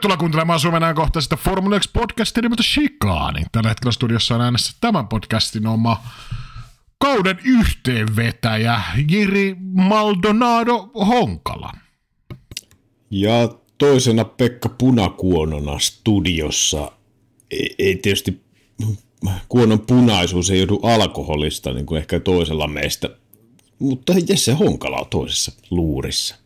Tervetuloa kuuntelemaan Suomen ajankohtaisesta Formula 1 podcastia nimeltä Chicane. Tällä hetkellä studiossa on äänessä tämän podcastin oma kauden yhteenvetäjä Jiri Maldonado Honkala. Ja toisena Pekka Punakuonona studiossa. Ei, ei tietysti kuonon punaisuus ei joudu alkoholista, niin kuin ehkä toisella meistä, mutta Jesse Honkala on toisessa luurissa.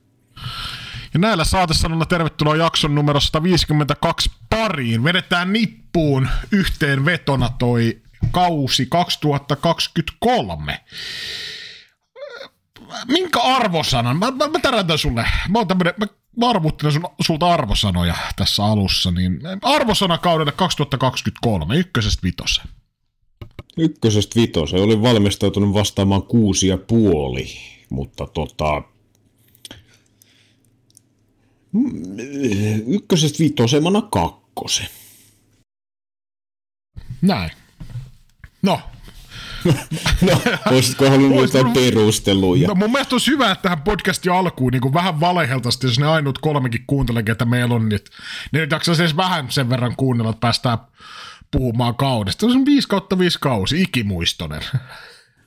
Ja näillä saatesanoilla tervetuloa jakson numero 152 pariin. Vedetään nippuun yhteen vetona toi kausi 2023. Minkä arvosanan? Mä, mä, mä tärätän sulle. Mä oon tämmönen, mä, mä arvuttelen sun, sulta arvosanoja tässä alussa. Niin arvosana kaudelle 2023, ykkösestä vitoseen. Ykkösestä vitoseen. Olin valmistautunut vastaamaan kuusi ja puoli, mutta tota, ykkösestä viitosemana kakkosen. Näin. No. no, olisitko halunnut jotain perusteluja? No mun mielestä olisi hyvä, että tähän podcastin alkuun niin kuin vähän valeheltasti, jos ne ainut kolmekin kuuntelee, ketä meillä on, niin, niin nyt jaksaisi edes vähän sen verran kuunnella, että päästään puhumaan kaudesta. Se on 5 kautta 5 kausi, ikimuistoinen.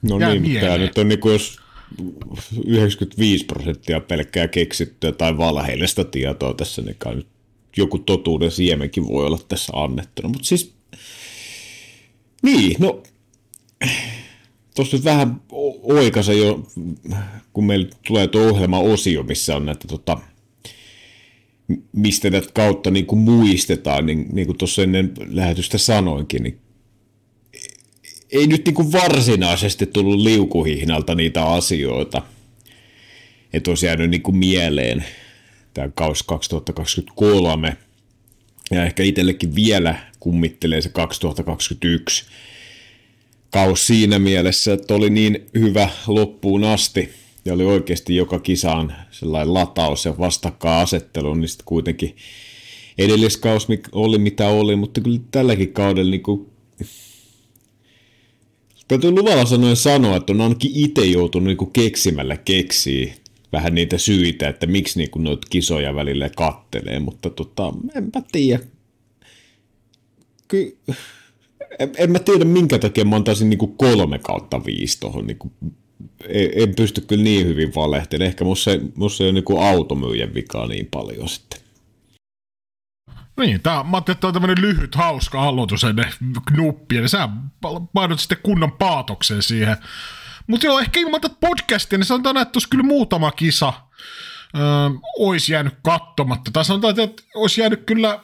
No Jää niin, tämä nyt on niin kuin jos 95 prosenttia pelkkää keksittyä tai valheellista tietoa tässä, niin kai joku totuuden siemenkin voi olla tässä annettuna. Mutta siis, niin, no, tuossa nyt vähän oikaisen jo, kun meillä tulee tuo ohjelma-osio, missä on näitä tota, mistä näitä kautta niin kuin muistetaan, niin, niin kuin tuossa ennen lähetystä sanoinkin, niin ei nyt niin kuin varsinaisesti tullut liukuhihnalta niitä asioita, että olisi jäänyt niin kuin mieleen tämä kaus 2023. Ja ehkä itsellekin vielä kummittelee se 2021 kaus siinä mielessä, että oli niin hyvä loppuun asti ja oli oikeasti joka kisaan sellainen lataus ja vastakkainasettelu, niin sitten kuitenkin edelliskaus oli mitä oli, mutta kyllä tälläkin kaudella niin Täytyy luvalla sanoen sanoa, että on ainakin itse joutunut niinku keksimällä keksiä vähän niitä syitä, että miksi niinku noita kisoja välillä kattelee, mutta tota, enpä tiedä. Ky- en, en mä tiedä minkä takia mä antaisin niinku kolme kautta viisi tuohon. Niinku, en, en, pysty kyllä niin hyvin valehtelemaan. Ehkä musta, musta ei ole niinku automyyjän vikaa niin paljon sitten. Niin, tää, mä ajattelin, että on tämmönen lyhyt, hauska aloitus ennen knuppia, niin sä painot sitten kunnon paatoksen siihen. Mutta joo, ehkä ilman tätä podcastia, niin sanotaan, että olisi kyllä muutama kisa öö, olisi jäänyt katsomatta. Tai sanotaan, että olisi jäänyt kyllä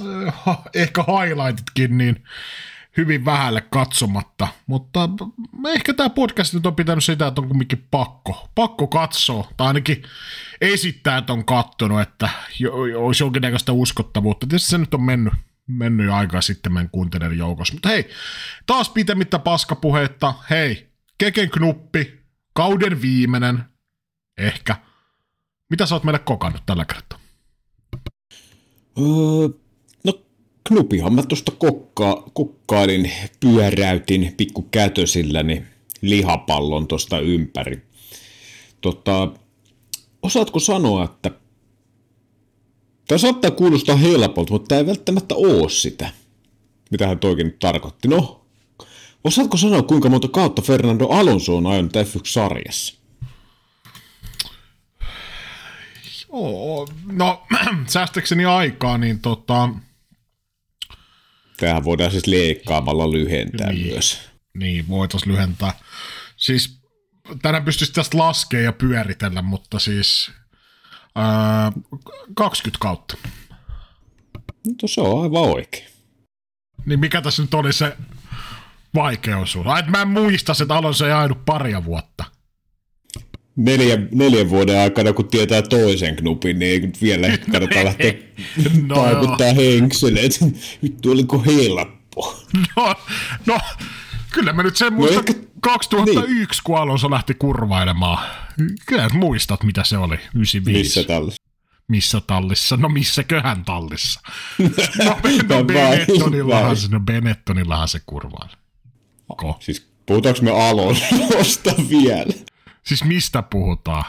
öö, ehkä highlightitkin, niin hyvin vähälle katsomatta, mutta ehkä tämä podcast nyt on pitänyt sitä, että on kumminkin pakko, pakko katsoa, tai ainakin esittää, että on kattonut, että olisi jonkinnäköistä uskottavuutta. Tietysti se nyt on mennyt, mennyt jo aikaa sitten meidän kuuntelijoiden joukossa. Mutta hei, taas pitemmittä paskapuheetta. Hei, Keken knuppi, kauden viimeinen, ehkä. Mitä sä oot meille kokannut tällä kertaa? No knupihan mä tuosta kokka, kokkailin, pyöräytin pikku kätösilläni lihapallon tuosta ympäri. Tota, osaatko sanoa, että Tämä saattaa kuulostaa helpolta, mutta tämä ei välttämättä ole sitä. Mitä hän toikin nyt tarkoitti. No, osaatko sanoa, kuinka monta kautta Fernando Alonso on ajanut F1-sarjassa? Joo, no säästäkseni aikaa, niin tota... Tähän voidaan siis leikkaamalla lyhentää niin, myös. Niin, voitaisiin lyhentää. Siis tänään pystyisi tästä laskea ja pyöritellä, mutta siis ää, 20 kautta. No se on aivan oikein. Niin mikä tässä nyt oli se vaikeus sulla? Et mä en muista, että Alonso ei ajanut paria vuotta. Neljä, neljän vuoden aikana, kun tietää toisen knupin, niin ei nyt vielä kannata lähteä no paikuttaa henkseleet. Vittu, oliko helppo? No, no, kyllä mä nyt sen no muistan. Ehkä 2001, niin. kun Alonso lähti kurvailemaan. Kyllä muistat, mitä se oli, 95. Missä tallissa? Missä tallissa? No missäköhän tallissa? No, no Benettonillahan, se, no Benettonillahan se kurvaili. Ko? Siis puhutaanko me Alonsosta vielä? Siis mistä puhutaan?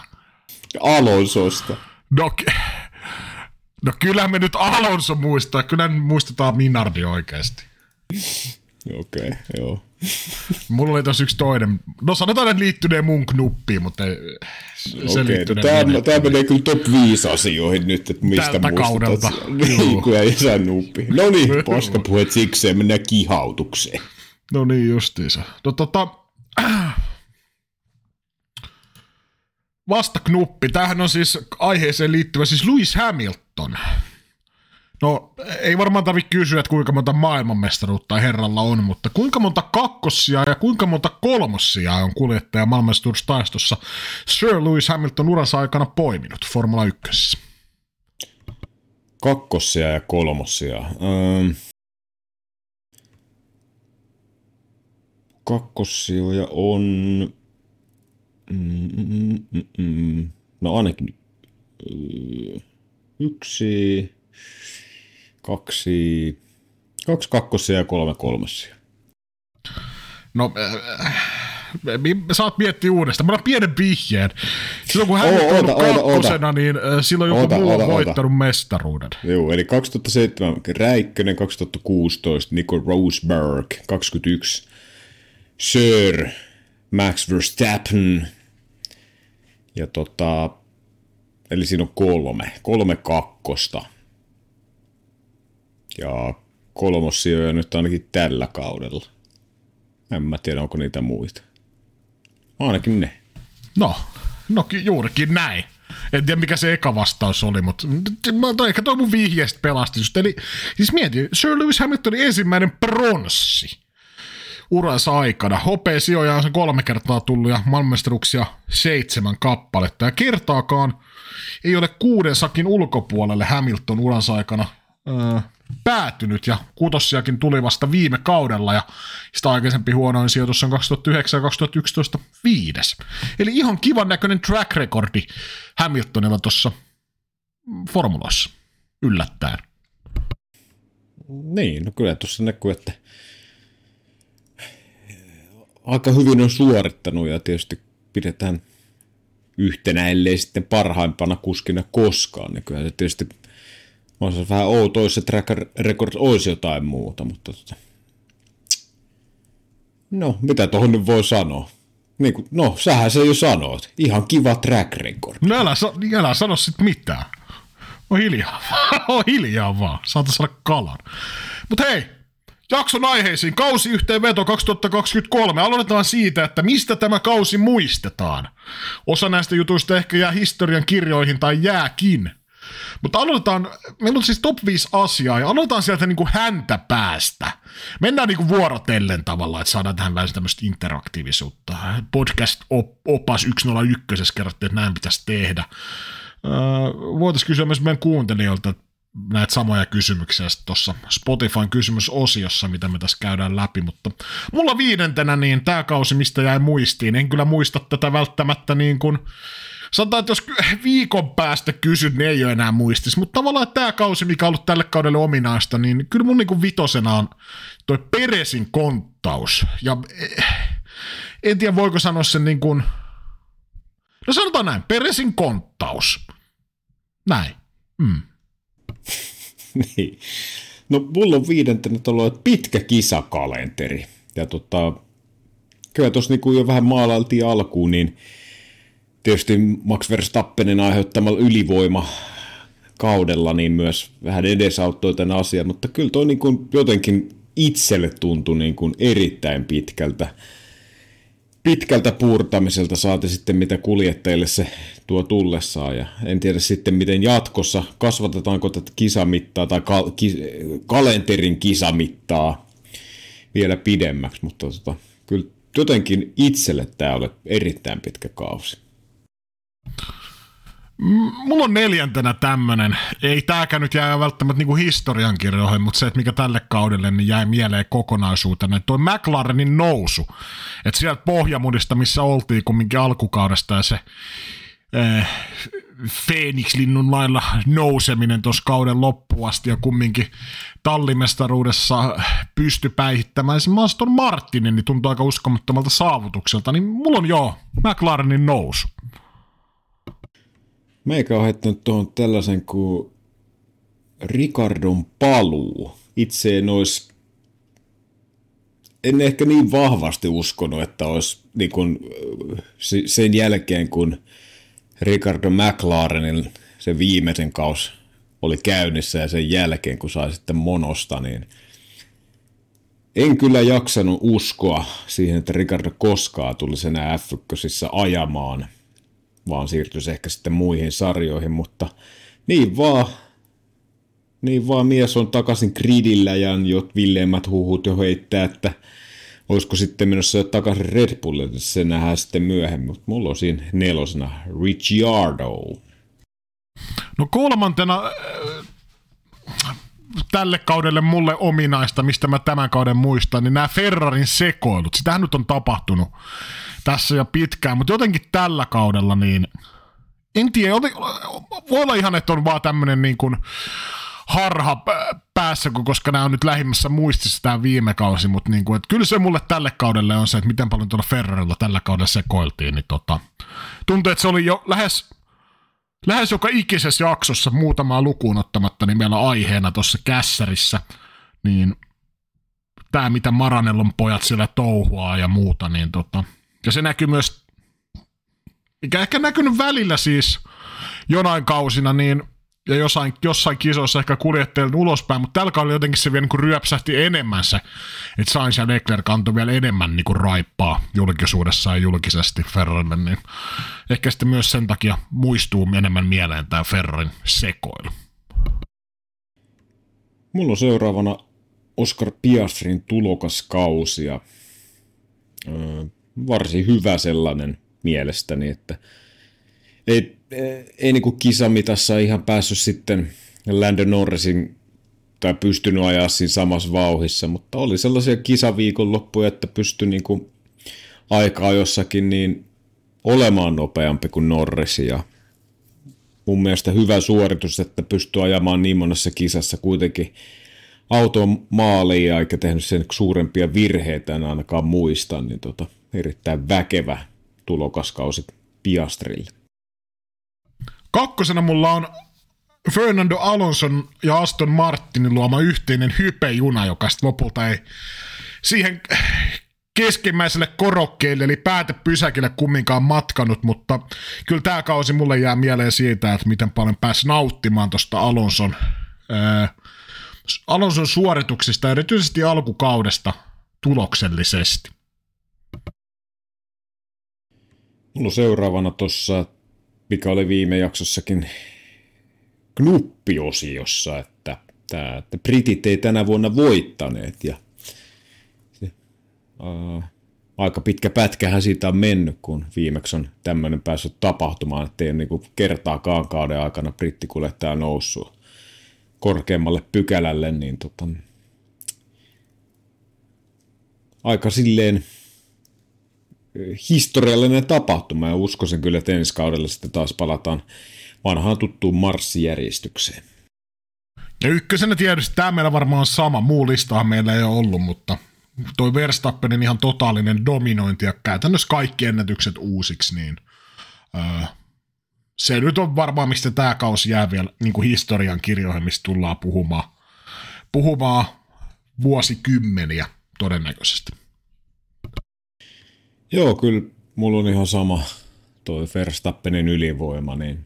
Alonsosta. No, No kyllä me nyt Alonso muistaa, kyllä me muistetaan Minardi oikeasti. Okei, okay, joo. Mulla oli tossa yksi toinen, no sanotaan, että liittyneen mun knuppiin, mutta ei, se liittyneen no tämä, tämä menee kyllä top 5 asioihin nyt, että mistä Tältä kaudelta. Niin, kun ei saa nuppi. No niin, paskapuheet sikseen, mennään kihautukseen. No niin justiinsa. No tota, vasta knuppi. Tämähän on siis aiheeseen liittyvä siis Lewis Hamilton. No, ei varmaan tarvitse kysyä, että kuinka monta maailmanmestaruutta herralla on, mutta kuinka monta kakkossia ja kuinka monta kolmossia on kuljettaja maailmanmestaruustaistossa Sir Lewis Hamilton uransa aikana poiminut Formula 1. Kakkosia ja kolmosia. Ähm. Kakkosioja on... Mm, mm, mm. No ainakin äh, yksi, kaksi, kaksi kakkosia ja kolme kolmosia. No, äh, äh, saat miettiä uudestaan. Mä annan pienen vihjeen. Silloin kun hän on ollut kakkosena, niin silloin joku Oota, muu on voittanut mestaruuden. Joo, eli 2007 Räikkönen, 2016 Nico Rosberg, 21 Sir Max Verstappen. Ja tota, eli siinä on kolme, kolme kakkosta. Ja kolmossijoja nyt ainakin tällä kaudella. En mä tiedä, onko niitä muita. Ainakin ne. No, no juurikin näin. En tiedä, mikä se eka vastaus oli, mutta toi, ehkä toi mun vihjeestä pelasti just. Eli siis mieti, Sir Lewis Hamiltonin ensimmäinen pronssi uransa aikana. Hopea sijoja on se kolme kertaa tullut ja maailmanmestaruuksia seitsemän kappaletta. Ja kertaakaan ei ole kuuden sakin ulkopuolelle Hamilton uransa aikana öö, päätynyt ja kutossiakin tuli vasta viime kaudella ja sitä aikaisempi huonoin sijoitus on 2009 ja 2011 viides. Eli ihan kivan näköinen track recordi Hamiltonilla tuossa formuloissa yllättäen. Niin, no kyllä tuossa näkyy, että aika hyvin on suorittanut ja tietysti pidetään yhtenä, ellei sitten parhaimpana kuskina koskaan. Niin kyllä se tietysti on se vähän outoa, jos se track record olisi jotain muuta, mutta tota. No, mitä tuohon nyt voi sanoa? Niin kuin, no, sähän se jo sanoit. Ihan kiva track record. No älä, sa- älä sano sit mitään. On hiljaa. on hiljaa vaan. Saata saada kalan. Mut hei, jakson aiheisiin. Kausi yhteenveto 2023. Aloitetaan siitä, että mistä tämä kausi muistetaan. Osa näistä jutuista ehkä jää historian kirjoihin tai jääkin. Mutta aloitetaan, meillä on siis top 5 asiaa ja aloitetaan sieltä niinku häntä päästä. Mennään niinku vuorotellen tavallaan, että saadaan tähän vähän tämmöistä interaktiivisuutta. Podcast-opas 101 kerrottiin, että näin pitäisi tehdä. Öö, Voitaisiin kysyä myös meidän kuuntelijoilta näitä samoja kysymyksiä tuossa Spotifyn kysymysosiossa, mitä me tässä käydään läpi, mutta mulla viidentenä niin tämä kausi, mistä jäi muistiin, en kyllä muista tätä välttämättä niin kuin sanotaan, että jos viikon päästä kysyt, niin ei ole enää muistis. Mutta tavallaan tämä kausi, mikä on ollut tälle kaudelle ominaista, niin kyllä mun niinku vitosena on toi Peresin konttaus. Ja eh, en tiedä, voiko sanoa sen niin kuin, no sanotaan näin, Peresin konttaus. Näin. Mm. niin. No mulla on viidentenä ollut pitkä kisakalenteri. Ja tota, kyllä tuossa niinku jo vähän maalailtiin alkuun, niin tietysti Max Verstappenin aiheuttamalla ylivoima kaudella niin myös vähän edesauttoi tämän asian, mutta kyllä toi niin kuin jotenkin itselle tuntui niin kuin erittäin pitkältä, pitkältä puurtamiselta saati sitten mitä kuljettajille se tuo tullessaan ja en tiedä sitten miten jatkossa, kasvatetaanko tätä kisamittaa tai kal- ki- kalenterin kisamittaa vielä pidemmäksi, mutta tota, kyllä jotenkin itselle tämä oli erittäin pitkä kausi. Mulla on neljäntenä tämmönen, ei tääkään nyt jää välttämättä niinku historiankirjoihin, mutta se, että mikä tälle kaudelle niin jäi mieleen kokonaisuutena, että toi McLarenin nousu, että sieltä pohjamudista, missä oltiin kumminkin alkukaudesta ja se äh, Phoenix-linnun lailla nouseminen tuossa kauden loppuun asti ja kumminkin tallimestaruudessa pysty päihittämään. Sen Aston Martinin, niin tuntuu aika uskomattomalta saavutukselta, niin mulla on joo McLarenin nousu. Meikä on heittänyt tuohon tällaisen kuin Ricardon paluu. Itse en olisi, en ehkä niin vahvasti uskonut, että olisi niin kuin, sen jälkeen, kun Ricardo McLarenin se viimeisen kaus oli käynnissä ja sen jälkeen, kun sai sitten monosta, niin en kyllä jaksanut uskoa siihen, että Ricardo koskaan tulisi enää f ajamaan, vaan siirtyisi ehkä sitten muihin sarjoihin, mutta niin vaan, niin vaan mies on takaisin gridillä ja jo villeimmät huhut jo heittää, että olisiko sitten menossa jo takaisin Red Bullille, se nähdään sitten myöhemmin, mutta mulla on siinä nelosena Ricciardo. No kolmantena äh, tälle kaudelle mulle ominaista, mistä mä tämän kauden muistan, niin nämä Ferrarin sekoilut. Sitähän nyt on tapahtunut tässä jo pitkään, mutta jotenkin tällä kaudella niin, en tiedä, voi olla ihan, että on vaan tämmöinen niin kuin harha päässä, koska nämä on nyt lähimmässä muistissa tämä viime kausi, mutta niin kuin, että kyllä se mulle tälle kaudelle on se, että miten paljon tuolla Ferrarilla tällä kaudella sekoiltiin, niin tota, tuntuu, että se oli jo lähes lähes joka ikisessä jaksossa muutamaa lukuun ottamatta, niin meillä on aiheena tuossa kässärissä, niin tämä, mitä Maranellon pojat siellä touhuaa ja muuta, niin tota, ja se näkyy myös, mikä ehkä näkynyt välillä siis jonain kausina, niin ja jossain, jossain kisoissa ehkä kuljettajilta ulospäin, mutta tällä kaudella jotenkin se vielä niin kuin ryöpsähti enemmän se, että Sainz ja Leclerc antoi vielä enemmän niin kuin raippaa julkisuudessa ja julkisesti Ferrarille, niin ehkä sitten myös sen takia muistuu enemmän mieleen tämä Ferrarin sekoilu. Mulla on seuraavana Oscar Piastrin tulokaskausi ja öö, varsin hyvä sellainen mielestäni, että ei, ei niin kisamitassa ihan päässyt sitten Lando Norrisin tai pystynyt ajaa siinä samassa vauhissa, mutta oli sellaisia kisaviikonloppuja, että pystyi niin kuin aikaa jossakin niin olemaan nopeampi kuin Norris ja mun mielestä hyvä suoritus, että pystyy ajamaan niin monessa kisassa kuitenkin auton maaliin eikä tehnyt sen suurempia virheitä en ainakaan muista, niin tota, erittäin väkevä tulokaskausi Piastrille. Kakkosena mulla on Fernando Alonson ja Aston Martinin luoma yhteinen hypejuna, joka sitten lopulta ei siihen keskimmäiselle korokkeelle, eli päätepysäkille kumminkaan matkanut, mutta kyllä tämä kausi mulle jää mieleen siitä, että miten paljon pääsi nauttimaan tuosta Alonson, Alonson suorituksista, erityisesti alkukaudesta tuloksellisesti. Mulla seuraavana tuossa mikä oli viime jaksossakin knuppiosiossa, että, tämä, että britit ei tänä vuonna voittaneet ja se, ää, aika pitkä pätkähän siitä on mennyt, kun viimeksi on tämmöinen päässyt tapahtumaan, että ei ole niin kertaakaan kauden aikana brittikuljettaja noussut korkeammalle pykälälle, niin tota, aika silleen historiallinen tapahtuma ja uskoisin kyllä, että ensi kaudella sitten taas palataan vanhaan tuttuun marssijärjestykseen. Ja ykkösenä tietysti tämä meillä varmaan on sama, muu listahan meillä ei ole ollut, mutta toi Verstappenin ihan totaalinen dominointi ja käytännössä kaikki ennätykset uusiksi, niin öö, se nyt on varmaan, mistä tämä kausi jää vielä niin kuin historian kirjoihin, mistä tullaan puhumaan, puhumaan vuosikymmeniä todennäköisesti. Joo, kyllä mulla on ihan sama toi Verstappenin ylivoima, niin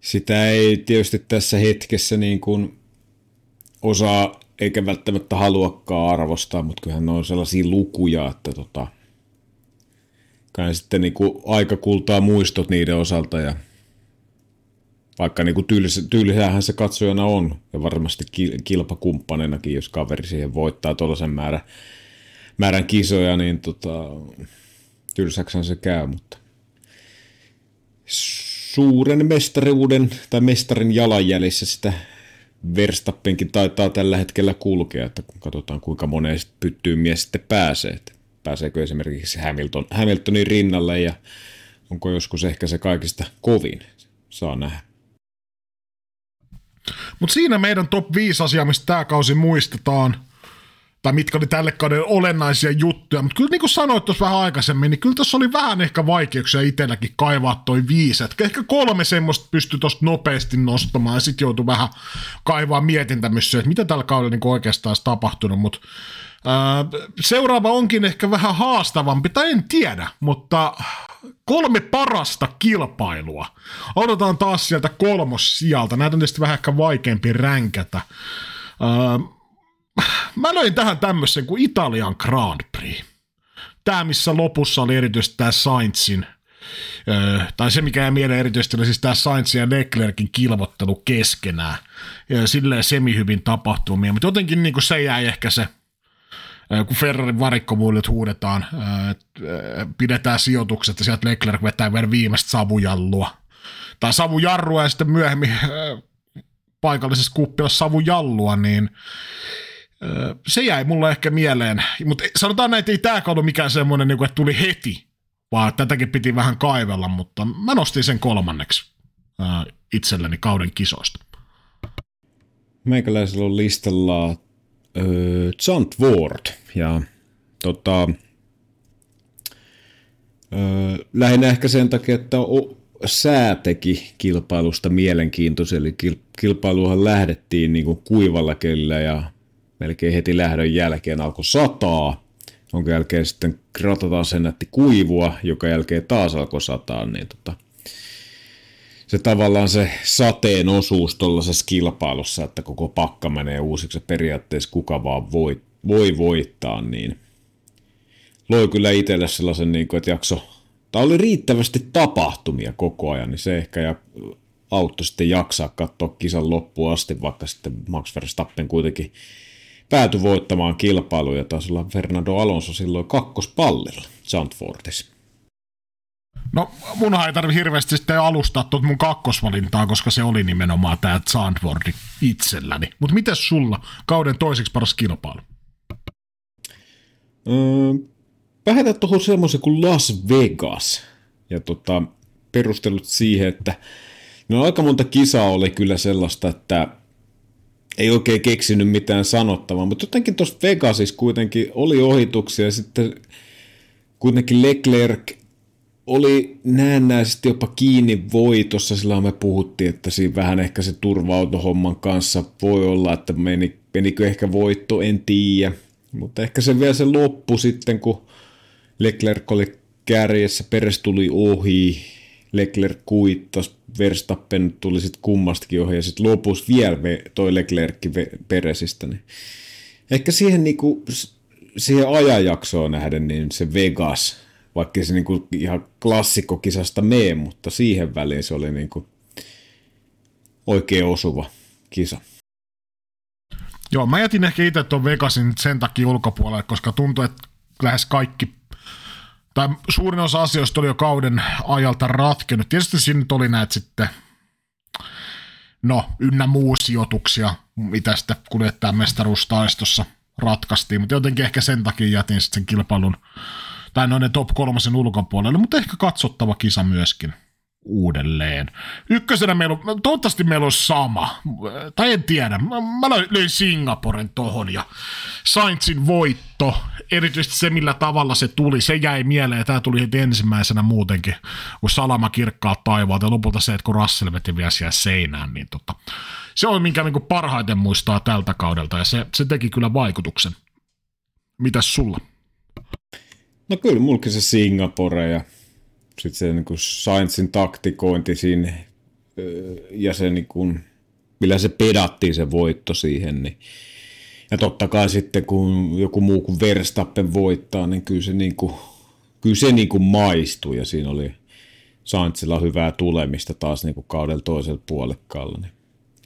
sitä ei tietysti tässä hetkessä niin kuin osaa eikä välttämättä haluakaan arvostaa, mutta kyllähän ne on sellaisia lukuja, että tota, kai sitten niin kuin aika kultaa muistot niiden osalta ja vaikka niin tyylisähän se katsojana on ja varmasti kilpakumppanenakin, jos kaveri siihen voittaa tuollaisen määrän määrän kisoja, niin tota, tylsäksän se käy, mutta suuren mestariuden tai mestarin jalanjäljissä sitä Verstappenkin taitaa tällä hetkellä kulkea, että kun katsotaan kuinka moneen pyttyyn mies sitten pääsee. Että pääseekö esimerkiksi Hamilton, Hamiltonin rinnalle ja onko joskus ehkä se kaikista kovin, saa nähdä. Mutta siinä meidän top 5 asia, mistä tämä kausi muistetaan – tai mitkä oli tälle kaudelle olennaisia juttuja, mutta kyllä niin kuin sanoit tuossa vähän aikaisemmin, niin kyllä tuossa oli vähän ehkä vaikeuksia itselläkin kaivaa toi viisi, että ehkä kolme semmoista pystyi tuosta nopeasti nostamaan, ja sitten joutui vähän kaivaa mietintämyssä, että mitä tällä kaudella niin oikeastaan olisi tapahtunut, mutta seuraava onkin ehkä vähän haastavampi, tai en tiedä, mutta kolme parasta kilpailua. Odotetaan taas sieltä kolmos sieltä. Näitä on tietysti vähän ehkä vaikeampi ränkätä. Mä löin tähän tämmöisen kuin Italian Grand Prix. Tämä, missä lopussa oli erityisesti tämä Sainzin tai se, mikä jäi mieleen erityisesti, oli siis tämä Sainz ja Leclerkin kilvottelu keskenään. Ja silleen semihyvin tapahtumia, mutta jotenkin niin kuin se jäi ehkä se kun Ferrarin varikkomuulit huudetaan, pidetään sijoitukset ja sieltä Leclerc vetää vielä viimeistä savujallua. Tai savujarrua ja sitten myöhemmin paikallisessa kuppilassa savujallua, niin se jäi mulle ehkä mieleen. Mutta sanotaan näin, että ei tämä ollut mikään semmoinen, niin että tuli heti, vaan tätäkin piti vähän kaivella, mutta mä nostin sen kolmanneksi itselleni kauden kisoista. Meikäläisellä on listalla äh, Ward ja tota, äh, lähinnä ehkä sen takia, että o, sää teki kilpailusta mielenkiintoisen, eli kilpailuhan lähdettiin niin kuin kuivalla kellä ja melkein heti lähdön jälkeen alkoi sataa, jonka jälkeen sitten ratataan sen nätti kuivua, joka jälkeen taas alkoi sataa, niin tota, se tavallaan se sateen osuus tuollaisessa kilpailussa, että koko pakka menee uusiksi ja periaatteessa kuka vaan voi, voi voittaa, niin loi kyllä itselle sellaisen, niin kuin, että jakso, tai oli riittävästi tapahtumia koko ajan, niin se ehkä ja auttoi sitten jaksaa katsoa kisan loppuun asti, vaikka sitten Max Verstappen kuitenkin päätyi voittamaan kilpailuja, taisi olla Fernando Alonso silloin kakkospallilla Zandvoortissa. No munhan ei tarvi hirveästi sitten alustaa tuot mun kakkosvalintaa, koska se oli nimenomaan tämä Sandwordi itselläni. Mutta miten sulla kauden toiseksi paras kilpailu? Öö, tuohon semmoisen kuin Las Vegas. Ja tota, perustelut siihen, että no aika monta kisaa oli kyllä sellaista, että ei oikein keksinyt mitään sanottavaa, mutta jotenkin tuossa Vegasissa kuitenkin oli ohituksia ja sitten kuitenkin Leclerc oli näennäisesti jopa kiinni voitossa, sillä me puhuttiin, että siinä vähän ehkä se turvautohomman kanssa voi olla, että meni, menikö ehkä voitto, en tiedä. Mutta ehkä se vielä se loppu sitten, kun Leclerc oli kärjessä, Peres tuli ohi, Leclerc kuittas, Verstappen tuli sitten kummastakin ohi ja sitten lopussa vielä toi Leclerc Peresistä. Niin ehkä siihen, niinku, siihen ajanjaksoon nähden, niin se Vegas – vaikka se niinku ihan klassikkokisasta mene, mutta siihen väliin se oli niinku oikein osuva kisa. Joo, mä jätin ehkä itse tuon Vegasin sen takia ulkopuolelle, koska tuntuu, että lähes kaikki, tai suurin osa asioista oli jo kauden ajalta ratkennut. Tietysti siinä oli näitä sitten, no, ynnä muu sijoituksia, mitä sitten kuljettajan mestaruustaistossa ratkaistiin, mutta jotenkin ehkä sen takia jätin sitten sen kilpailun tai noiden top kolmasen ulkopuolelle, mutta ehkä katsottava kisa myöskin uudelleen. Ykkösenä meillä on, toivottavasti meillä on sama, tai en tiedä, mä löin Singaporen tohon ja Sainzin voitto, erityisesti se millä tavalla se tuli, se jäi mieleen, tämä tuli heti ensimmäisenä muutenkin, kun salama kirkkaa taivaalta ja lopulta se, että kun Russell veti vielä siellä seinään, niin tota, se on minkä niin parhaiten muistaa tältä kaudelta ja se, se teki kyllä vaikutuksen. Mitäs sulla? No kyllä, mulkin se Singapore ja sitten se niin kuin Sainzin taktikointi siinä ja se niin kuin, millä se pedattiin se voitto siihen, niin ja totta kai sitten kun joku muu kuin Verstappen voittaa, niin kyllä se, niin kuin, kyllä se niin kuin maistuu ja siinä oli Sainzilla hyvää tulemista taas niin kuin kaudella toisella puolekkaalla. Niin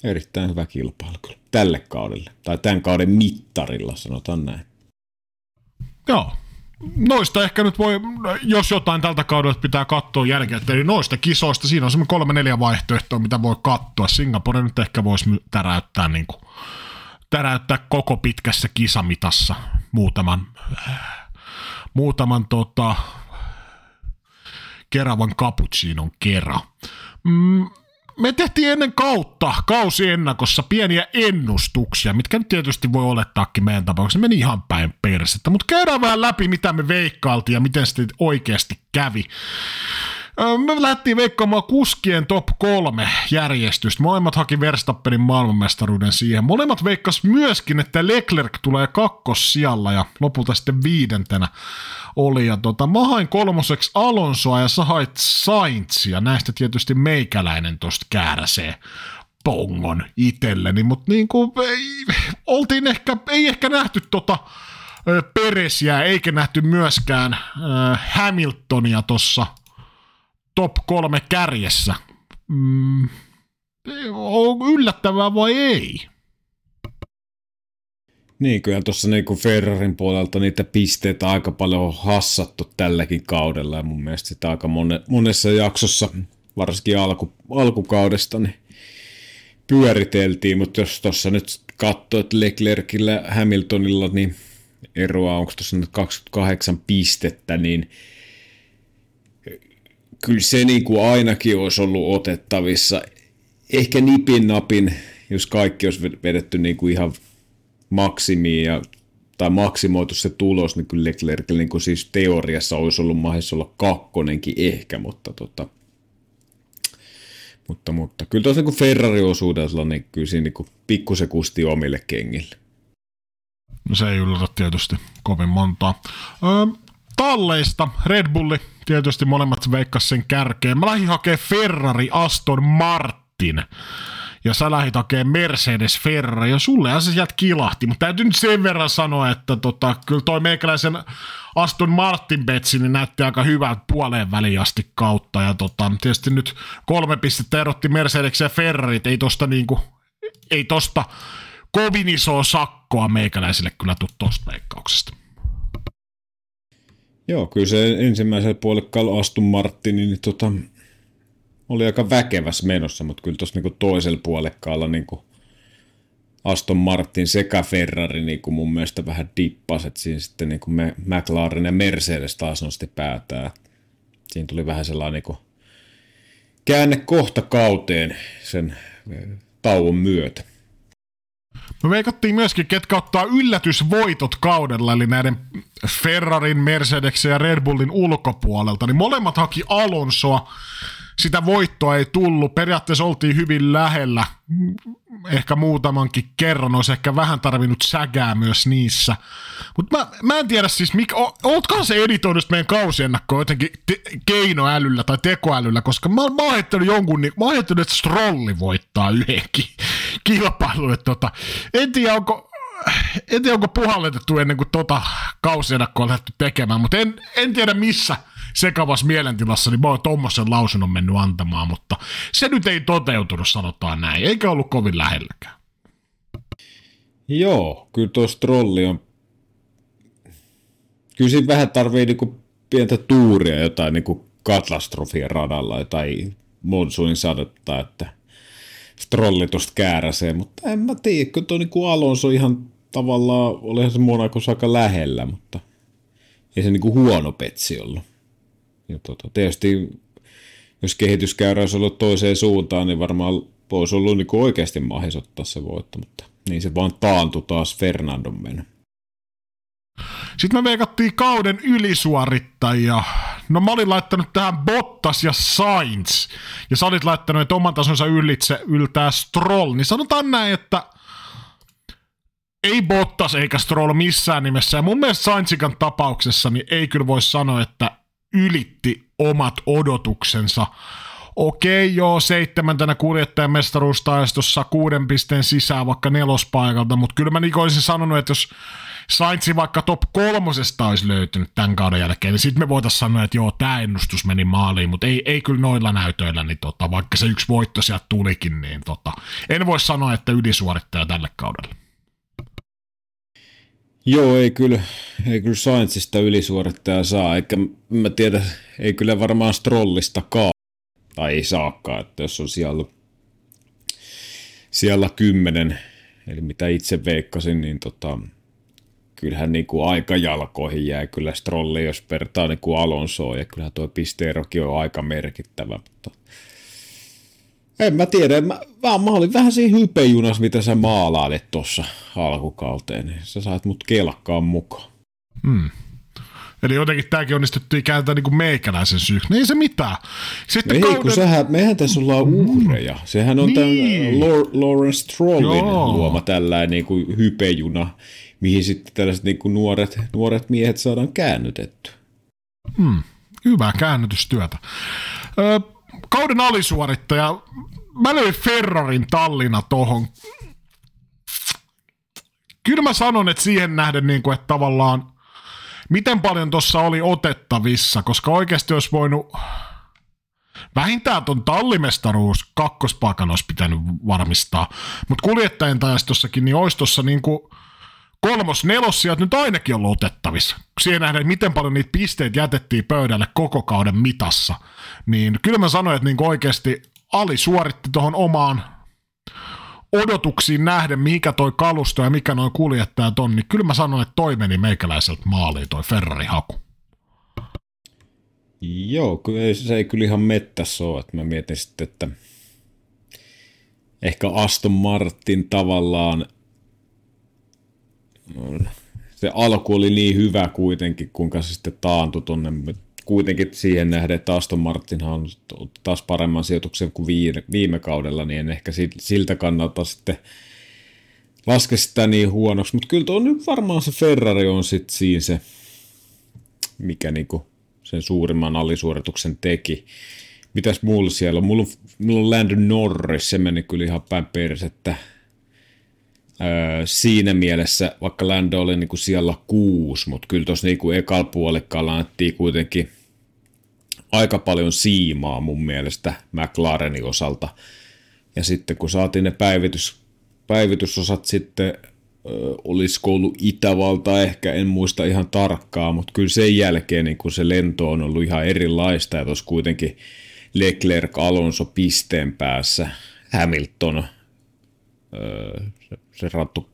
erittäin hyvä kilpailu kyllä tälle kaudelle, tai tämän kauden mittarilla sanotaan näin. Joo, noista ehkä nyt voi, jos jotain tältä kaudelta pitää katsoa jälkeen, eli noista kisoista, siinä on semmoinen kolme neljä vaihtoehtoa, mitä voi katsoa. Singapore nyt ehkä voisi täräyttää, niin kuin, täräyttää koko pitkässä kisamitassa muutaman, muutaman tota, keravan cappuccinon kera. Mm, me tehtiin ennen kautta kausiennakossa pieniä ennustuksia, mitkä nyt tietysti voi olettaakin meidän tapauksessa. Meni ihan päin persettä, mutta käydään vähän läpi, mitä me veikkailtiin ja miten sitten oikeasti kävi. Me lähdettiin veikkaamaan kuskien top kolme järjestystä. Molemmat haki Verstappenin maailmanmestaruuden siihen. Molemmat veikkas myöskin, että Leclerc tulee kakkossijalla ja lopulta sitten viidentenä oli. Ja tota, mä hain kolmoseksi Alonsoa ja sä hait Saintsia. Näistä tietysti meikäläinen tosta kääräsee pongon itselleni, mutta niin kuin, ei, oltiin ehkä, ei ehkä nähty tota Peresiä, eikä nähty myöskään äh, Hamiltonia tuossa top kolme kärjessä. Mm, on yllättävää vai ei? Niin, kyllä tuossa niinku Ferrarin puolelta niitä pisteitä aika paljon on hassattu tälläkin kaudella ja mun mielestä sitä aika mone, monessa jaksossa, varsinkin alku, alkukaudesta, niin pyöriteltiin, mutta jos tuossa nyt katsoo, että Leclercillä Hamiltonilla, niin eroa onko tuossa nyt 28 pistettä, niin kyllä se niin kuin ainakin olisi ollut otettavissa. Ehkä nipin napin, jos kaikki olisi vedetty niin kuin ihan maksimiin ja, tai maksimoitu se tulos, niin kyllä Leclerc niin kuin siis teoriassa olisi ollut mahdollista olla kakkonenkin ehkä, mutta tota, mutta, mutta kyllä tuossa niin Ferrari-osuudella niin kyllä siinä niin pikkusen kusti omille kengille. No se ei yllätä tietysti kovin montaa. Öö, talleista. Red Bulli tietysti molemmat veikkas sen kärkeen. Mä lähdin hakemaan Ferrari Aston Martin. Ja sä lähit hakemaan Mercedes Ferrari, ja sulle sieltä kilahti, mutta täytyy nyt sen verran sanoa, että tota, kyllä toi meikäläisen Aston Martin betsi niin näytti aika hyvältä puoleen väliin asti kautta, ja tota, tietysti nyt kolme pistettä erotti Mercedes ja Ferrari, ei tosta niinku, ei tosta kovin isoa sakkoa meikäläisille kyllä tuu tosta veikkauksesta. Joo, kyllä se ensimmäisellä puolella Aston Martin, niin tota, oli aika väkeväs menossa, mutta kyllä tuossa niinku toisella puolekkaalla niinku Aston Martin sekä Ferrari niinku mun mielestä vähän dippas, että siinä sitten niinku McLaren ja Mercedes taas nosti päätään. Siinä tuli vähän sellainen niinku käänne kohta kauteen sen tauon myötä. Me veikattiin myöskin, ketkä ottaa yllätysvoitot kaudella, eli näiden Ferrarin, Mercedes ja Red Bullin ulkopuolelta, niin molemmat haki Alonsoa sitä voittoa ei tullut. Periaatteessa oltiin hyvin lähellä. Ehkä muutamankin kerran olisi ehkä vähän tarvinnut sägää myös niissä. Mutta mä, mä en tiedä siis, mikä, ootkohan se editoinut meidän kausiennakkoa jotenkin te, keinoälyllä tai tekoälyllä, koska mä, mä oon jonkun, niin, mä oon että Strolli voittaa yhdenkin kilpailun. Tota, en tiedä, onko, en tiedä, onko puhalletettu ennen kuin tota kausiennakkoa lähdetty tekemään, mutta en, en tiedä missä – sekavassa mielentilassa, niin mä oon tuommoisen lausunnon mennyt antamaan, mutta se nyt ei toteutunut, sanotaan näin, eikä ollut kovin lähelläkään. Joo, kyllä tuo trolli on... Kyllä siinä vähän tarvii niinku pientä tuuria, jotain niinku katastrofia radalla, jotain monsuunin sadetta, että trolli tuosta kääräsee, mutta en mä tiedä, kyllä tuo niinku Alonso ihan tavallaan, olihan se Monacossa aika lähellä, mutta ei se niinku huono petsi ollut. Ja tota, tietysti jos kehityskäyrä olisi ollut toiseen suuntaan, niin varmaan olisi ollut niin oikeasti mahis ottaa se voitto, mutta niin se vaan taantui taas Fernandon mennä. Sitten me veikattiin kauden ylisuorittajia. No mä olin laittanut tähän Bottas ja Sainz. Ja sä olit laittanut, että oman tasonsa ylitse yltää Stroll. Niin sanotaan näin, että ei Bottas eikä Stroll missään nimessä. Ja mun mielestä Sainzikan tapauksessa niin ei kyllä voi sanoa, että ylitti omat odotuksensa. Okei, joo, seitsemäntenä kuljettajan mestaruustaistossa kuuden pisteen sisään vaikka nelospaikalta, mutta kyllä mä niin olisin sanonut, että jos Saintsi vaikka top kolmosesta olisi löytynyt tämän kauden jälkeen, niin sitten me voitaisiin sanoa, että joo, tämä ennustus meni maaliin, mutta ei, ei kyllä noilla näytöillä, niin tota, vaikka se yksi voitto sieltä tulikin, niin tota, en voi sanoa, että ylisuorittaja tälle kaudelle. Joo, ei kyllä, ei kyllä Sainzista ylisuorittaja saa, eikä mä tiedä, ei kyllä varmaan Strollistakaan, tai ei saakaan, että jos on siellä, siellä kymmenen, eli mitä itse veikkasin, niin tota, kyllähän niin kuin aika jalkoihin jää kyllä Strolli, jos vertaa niin kuin Alonsoa, ja kyllähän tuo pisteerokin on aika merkittävä, mutta En mä tiedä, mä, mä, mä olin vähän siinä hypejunas, mitä sä maalailit tuossa alkukauteen, niin sä saat mut kelkkaan mukaan. Hmm. Eli jotenkin tämäkin onnistuttiin kääntää niin kuin meikäläisen syyksi. Niin ei se mitään. Sitten no kauden... kun sähän, mehän tässä ollaan mm. uhreja. Sehän on niin. tämän Lawrence Trollin Joo. luoma tällainen niin kuin hypejuna, mihin sitten tällaiset niin kuin nuoret, nuoret miehet saadaan käännytetty. Hmm. Hyvää käännytystyötä. Kauden alisuorittaja, mä löin Ferrarin tallina tohon. Kyllä mä sanon, että siihen nähden, niin kuin, että tavallaan miten paljon tuossa oli otettavissa, koska oikeasti olisi voinut vähintään tuon tallimestaruus kakkospaikan olisi pitänyt varmistaa, mutta kuljettajien tajastossakin niin olisi tuossa niin kuin kolmos, nelos sieltä nyt ainakin ollut otettavissa. Siihen nähdään, miten paljon niitä pisteitä jätettiin pöydälle koko kauden mitassa. Niin kyllä mä sanoin, että niin oikeasti Ali suoritti tuohon omaan odotuksiin nähden, mikä toi kalusto ja mikä noin kuljettajat on, niin kyllä mä sanoin, että toi meni meikäläiseltä maaliin toi Ferrari-haku. Joo, se ei kyllä ihan mettässä ole, että mä mietin sitten, että ehkä Aston Martin tavallaan se alku oli niin hyvä kuitenkin, kuinka se sitten taantui tuonne kuitenkin siihen nähden, että Aston Martinhan on taas paremman sijoituksen kuin viime, kaudella, niin en ehkä siltä kannalta sitten laske sitä niin huonoksi, mutta kyllä tuo nyt varmaan se Ferrari on sitten siinä se, mikä niinku sen suurimman alisuorituksen teki. Mitäs mulla siellä on? Mulla on, mulla on Landon Norris, se meni kyllä ihan päin persettä siinä mielessä, vaikka Lando oli niin kuin siellä kuusi, mutta kyllä tuossa niin ekalla puolikkaalla annettiin kuitenkin aika paljon siimaa mun mielestä McLarenin osalta. Ja sitten kun saatiin ne päivitys, päivitysosat sitten, olisiko ollut Itävalta ehkä, en muista ihan tarkkaan, mutta kyllä sen jälkeen niin kun se lento on ollut ihan erilaista, ja tuossa kuitenkin Leclerc Alonso pisteen päässä, Hamilton se, se rattu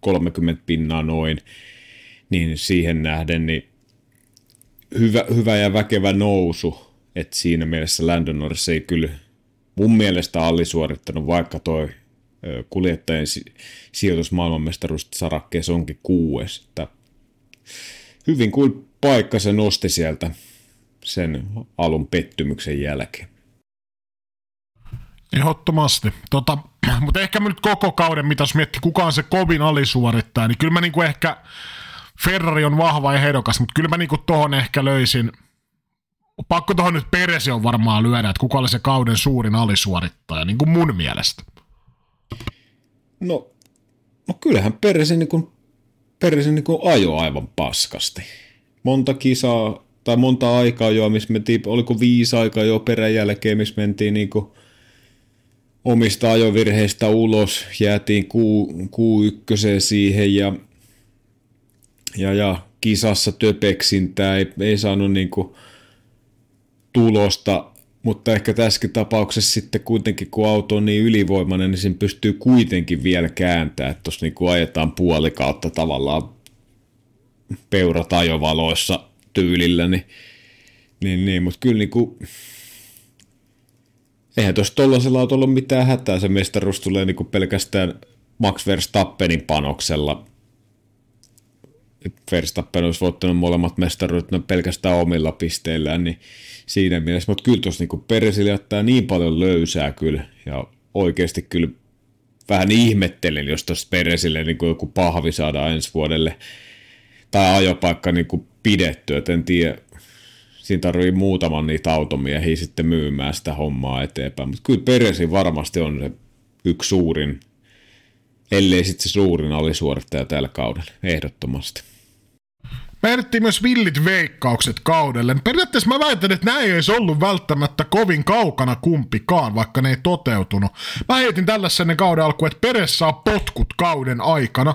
30 pinnaa noin, niin siihen nähden niin hyvä, hyvä ja väkevä nousu, että siinä mielessä Landon Norris ei kyllä mun mielestä allisuorittanut, vaikka toi kuljettajien sijoitus maailmanmestaruudesta sarakkeessa onkin kuues. Että hyvin kuin paikka se nosti sieltä sen alun pettymyksen jälkeen. Ehdottomasti. Tota, mutta ehkä nyt koko kauden, mitä jos miettii, kuka on se kovin alisuorittaja, niin kyllä mä niinku ehkä, Ferrari on vahva ja ehdokas, mutta kyllä mä niinku tohon ehkä löysin, pakko tohon nyt Peresi on varmaan lyödä, että kuka oli se kauden suurin alisuorittaja, niin kuin mun mielestä. No, no kyllähän Peresi niin kuin, Peresi niin kuin ajo aivan paskasti. Monta kisaa tai monta aikaa jo, missä mentiin, oliko viisi aikaa jo perän jälkeen, missä mentiin niin kuin omista ajovirheistä ulos, jäätiin Q, Q1 siihen ja, ja, ja kisassa töpeksintää, ei, ei saanut niin kuin tulosta, mutta ehkä tässäkin tapauksessa sitten kuitenkin, kun auto on niin ylivoimainen, niin sen pystyy kuitenkin vielä kääntämään, että tuossa niin ajetaan puoli kautta tavallaan peurat ajovaloissa tyylillä, niin, niin, niin mutta kyllä niin kuin, Eihän tuossa tuollaisella ole mitään hätää, se mestaruus tulee niinku pelkästään Max Verstappenin panoksella. Verstappen olisi voittanut molemmat mestaruudet no pelkästään omilla pisteillään, niin siinä mielessä, mutta kyllä tuossa niinku Peresille jättää niin paljon löysää kyllä, ja oikeasti kyllä vähän ihmettelin, jos tuossa Peresille niin kuin joku pahvi saadaan ensi vuodelle, tai ajopaikka niin kuin pidetty, et en tiedä, siinä tarvii muutaman niitä automiehiä sitten myymään sitä hommaa eteenpäin. Mutta kyllä Peresi varmasti on se yksi suurin, ellei sitten se suurin alisuorittaja tällä kaudella, ehdottomasti. Me myös villit veikkaukset kaudelle. Periaatteessa mä väitän, että näin ei olisi ollut välttämättä kovin kaukana kumpikaan, vaikka ne ei toteutunut. Mä heitin tällaisen kauden alkuun, että Peres saa potkut kauden aikana.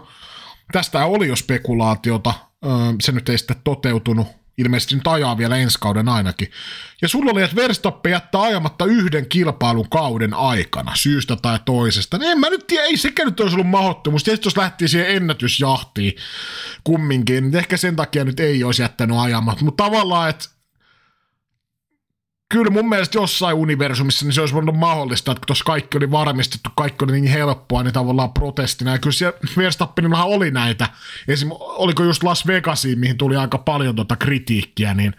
Tästä oli jo spekulaatiota, se nyt ei sitten toteutunut ilmeisesti nyt ajaa vielä ensi kauden ainakin. Ja sulla oli, että Verstappe jättää ajamatta yhden kilpailun kauden aikana, syystä tai toisesta. Niin en mä nyt tiedä, ei sekään nyt olisi ollut mahdottomuus. Tietysti jos lähti siihen ennätysjahtiin kumminkin, niin ehkä sen takia nyt ei olisi jättänyt ajamatta. Mutta tavallaan, että kyllä mun mielestä jossain universumissa niin se olisi voinut mahdollista, että tuossa kaikki oli varmistettu, kaikki oli niin helppoa, niin tavallaan protestina. Ja kyllä siellä Verstappenillahan oli näitä. Esim. oliko just Las Vegasiin, mihin tuli aika paljon tuota kritiikkiä, niin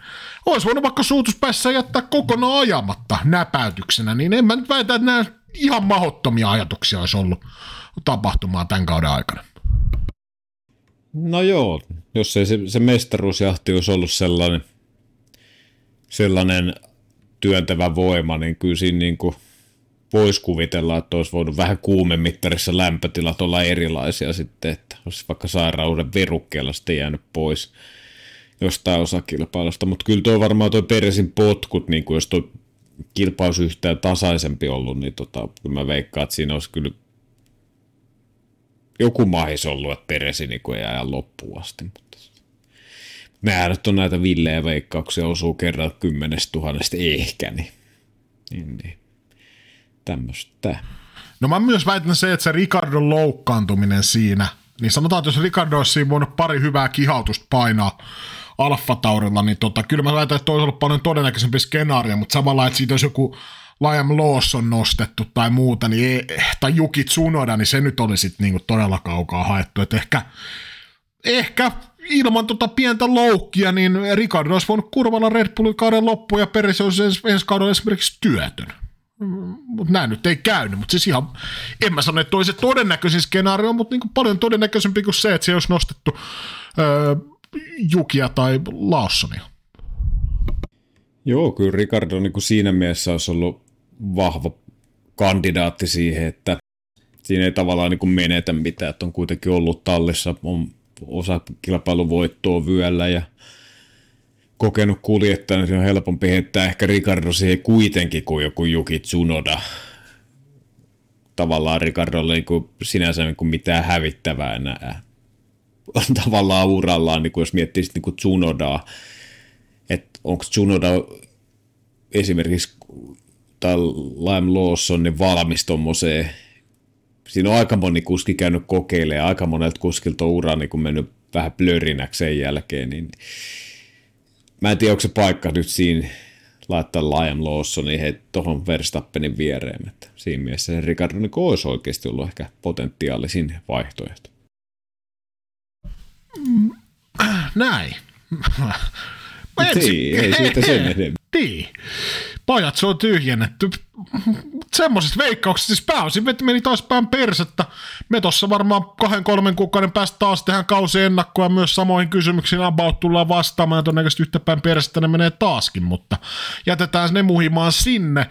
olisi voinut vaikka suutuspäissä jättää kokonaan ajamatta näpäytyksenä, niin en mä nyt väitä, että nämä ihan mahottomia ajatuksia olisi ollut tapahtumaan tämän kauden aikana. No joo, jos ei se, se mestaruusjahti olisi ollut sellainen, sellainen työntävä voima, niin kyllä siinä niin kuin voisi kuvitella, että olisi voinut vähän kuumemittarissa lämpötilat olla erilaisia sitten, että olisi vaikka sairauden verukkeella sitten jäänyt pois jostain osakilpailusta, mutta kyllä tuo varmaan tuo Peresin potkut, niin kuin jos tuo kilpaus yhtään tasaisempi ollut, niin tota, kyllä mä veikkaan, että siinä olisi kyllä joku mahis ollut, että Peresi niin kuin ei ajan loppuun asti, mutta Nämä nyt on näitä villejä veikkauksia, osuu kerran kymmenestä tuhannesta ehkä, niin, niin, niin. tämmöistä. No mä myös väitän se, että se Ricardon loukkaantuminen siinä, niin sanotaan, että jos Ricardo olisi siinä voinut pari hyvää kihautusta painaa Alfa Taurilla, niin tota, kyllä mä väitän, että olisi ollut paljon todennäköisempi skenaario, mutta samalla, että siitä olisi joku Liam Lawson nostettu tai muuta, niin ei, tai Juki Tsunoda, niin se nyt oli sitten niinku todella kaukaa haettu, että ehkä, ehkä ilman tota pientä loukkia, niin Ricardo olisi voinut kurvalla Red Bullin kauden loppuun ja Peres olisi ensi, ensi kaudella esimerkiksi työtön. Mutta näin nyt ei käynyt, mutta siis ihan, en mä sano, että olisi todennäköisin skenaario, mutta niin paljon todennäköisempi kuin se, että se olisi nostettu öö, Jukia tai Lawsonia. Joo, kyllä Ricardo niin kuin siinä mielessä olisi ollut vahva kandidaatti siihen, että siinä ei tavallaan niin kuin menetä mitään, että on kuitenkin ollut tallissa, on osa kilpailuvoittoa vyöllä ja kokenut kuljettaja, niin se on helpompi heittää ehkä Ricardo siihen kuitenkin kuin joku Juki Tsunoda. Tavallaan Ricardolle niin kuin sinänsä niin kuin mitään hävittävää enää. On tavallaan urallaan, niin kuin jos miettii niin kuin Tsunodaa, että onko Tsunoda esimerkiksi tai Lime Lawson niin valmis tuommoiseen siinä on aika moni kuski käynyt kokeilemaan, aika monelta kuskilta on ura niin mennyt vähän blörinäksi sen jälkeen, niin mä en tiedä, onko se paikka nyt siinä laittaa Liam Lawsonin he tuohon Verstappenin viereen, että siinä mielessä se Ricardo niin olisi oikeasti ollut ehkä potentiaalisin vaihtoehto. Näin. Ei, ei siitä sen enemmän. Niin. Pajat se on tyhjennetty. Semmoisista veikkauksista siis pääosin meni taas päin persettä. Me tossa varmaan kahden kolmen kuukauden päästä taas tehdään kausi ennakkoa myös samoihin kysymyksiin about tullaan vastaamaan ja todennäköisesti yhtä päin persettä ne menee taaskin, mutta jätetään ne muhimaan sinne.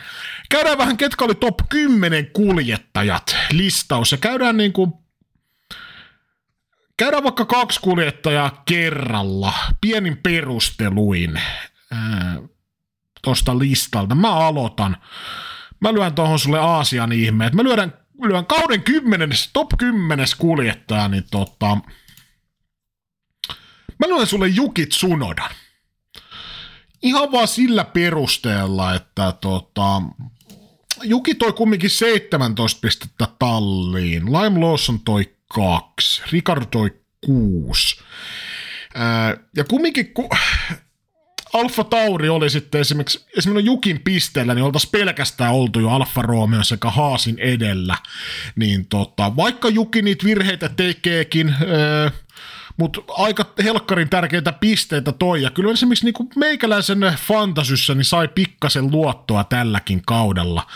Käydään vähän ketkä oli top 10 kuljettajat listaus ja käydään niin kuin Käydään vaikka kaksi kuljettajaa kerralla, pienin perusteluin tuosta listalta. Mä aloitan. Mä lyön tuohon sulle Aasian ihmeet. Mä lyön, lyön kauden kymmenes, top kymmenes kuljettaja, niin tota... Mä lyön sulle Juki Tsunodan. Ihan vaan sillä perusteella, että tota, Juki toi kumminkin 17 pistettä talliin, Lime Lawson toi kaksi, Ricardo toi kuusi. ja kumminkin, kun Alfa Tauri oli sitten esimerkiksi, esimerkiksi Jukin pisteellä, niin oltaisiin pelkästään oltu jo Alfa Romeo sekä Haasin edellä. Niin tota, vaikka Juki niitä virheitä tekeekin, öö, mutta aika helkkarin tärkeitä pisteitä toi. Ja kyllä esimerkiksi niin meikäläisen fantasyssä niin sai pikkasen luottoa tälläkin kaudella.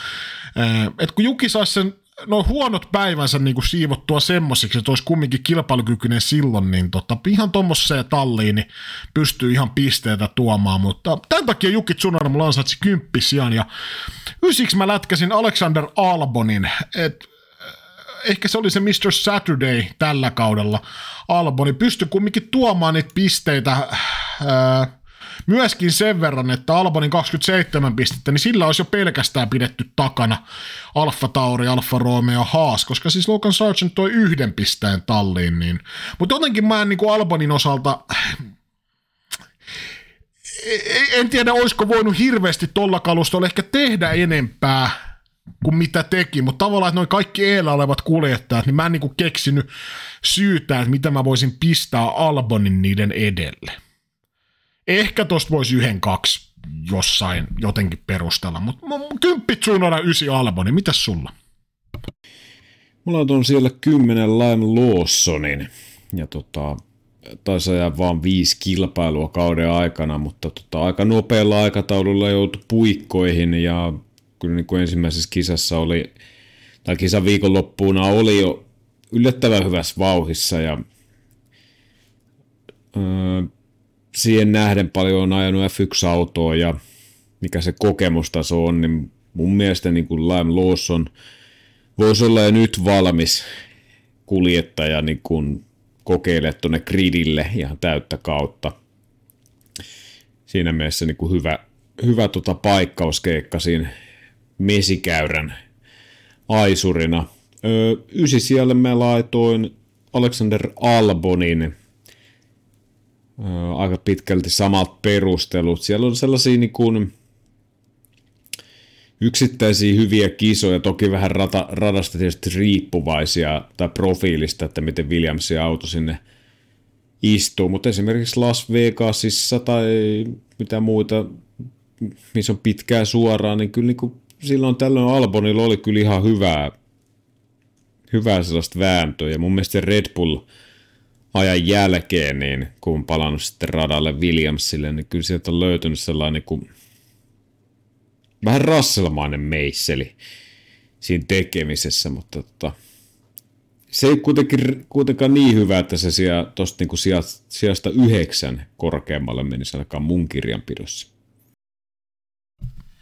Öö, et kun Juki saisi sen no huonot päivänsä niin kuin siivottua semmosiksi, että olisi kumminkin kilpailukykyinen silloin, niin tota, ihan tuommoiseen talliin niin pystyy ihan pisteitä tuomaan, mutta tämän takia Jukki Tsunoda mulla ansaitsi kymppisijan ja ysiksi mä lätkäsin Alexander Albonin, että eh, ehkä se oli se Mr. Saturday tällä kaudella. Alboni pystyi kumminkin tuomaan niitä pisteitä ää, myöskin sen verran, että Albonin 27 pistettä, niin sillä olisi jo pelkästään pidetty takana Alfa Tauri, Alfa Romeo, Haas, koska siis Logan Sargent toi yhden pisteen talliin. Niin. Mutta jotenkin mä en niin kuin Albonin osalta en tiedä, olisiko voinut hirveästi tuolla kalustolla ehkä tehdä enempää kuin mitä teki, mutta tavallaan, että noin kaikki eellä olevat kuljettajat, niin mä en niin kuin keksinyt syytä, että mitä mä voisin pistää Albonin niiden edelle. Ehkä tosta voisi yhden, kaksi jossain jotenkin perustella. Mutta kymppit Tsunoda, ysi Alboni, mitäs sulla? Mulla on siellä kymmenen Lime Lawsonin ja tota, taisi ajaa vaan viisi kilpailua kauden aikana, mutta tota, aika nopealla aikataululla joutui puikkoihin ja kyllä niin kuin ensimmäisessä kisassa oli, tai kisan viikonloppuuna oli jo yllättävän hyvässä vauhissa ja öö, siihen nähden paljon on ajanut F1-autoa ja mikä se kokemustaso on, niin mun mielestä niin kuin Lime Lawson voisi olla jo nyt valmis kuljettaja niin kuin kokeile tuonne gridille ihan täyttä kautta. Siinä mielessä niin kuin hyvä, hyvä tota paikkauskeikka siinä mesikäyrän aisurina. Öö, ysi siellä mä laitoin Alexander Albonin aika pitkälti samat perustelut. Siellä on sellaisia niin kuin, yksittäisiä hyviä kisoja, toki vähän rata, radasta tietysti riippuvaisia tai profiilista, että miten Williamsin auto sinne istuu, mutta esimerkiksi Las Vegasissa tai mitä muita, missä on pitkää suoraan, niin kyllä niin kuin silloin tällöin Albonilla oli kyllä ihan hyvää, hyvää sellaista vääntöä, ja mun mielestä Red Bull ajan jälkeen, niin kun palannut sitten radalle Williamsille, niin kyllä sieltä on löytynyt sellainen kuin vähän rasselmainen meisseli siinä tekemisessä, mutta tota, se ei kuitenkin, kuitenkaan niin hyvä, että se tuosta niinku sijasta yhdeksän korkeammalle menisi ainakaan mun kirjanpidossa.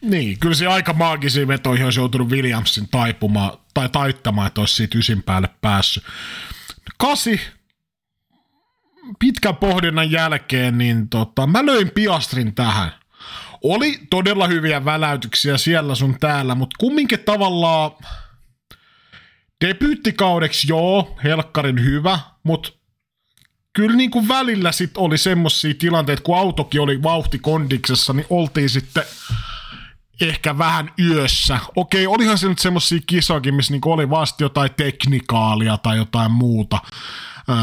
Niin, kyllä se aika maagisiin vetoihin olisi joutunut Williamsin taipumaan tai taittamaan, että olisi siitä ysin päälle päässyt. Kasi, pitkän pohdinnan jälkeen, niin tota, mä löin Piastrin tähän – oli todella hyviä väläytyksiä siellä sun täällä, mutta kumminkin tavallaan debyyttikaudeksi joo, helkkarin hyvä, mutta kyllä niin kuin välillä sit oli semmosia tilanteita, kun autokin oli vauhtikondiksessa, niin oltiin sitten ehkä vähän yössä. Okei, olihan se nyt semmosia kisoakin, missä niinku oli vasta jotain teknikaalia tai jotain muuta, öö,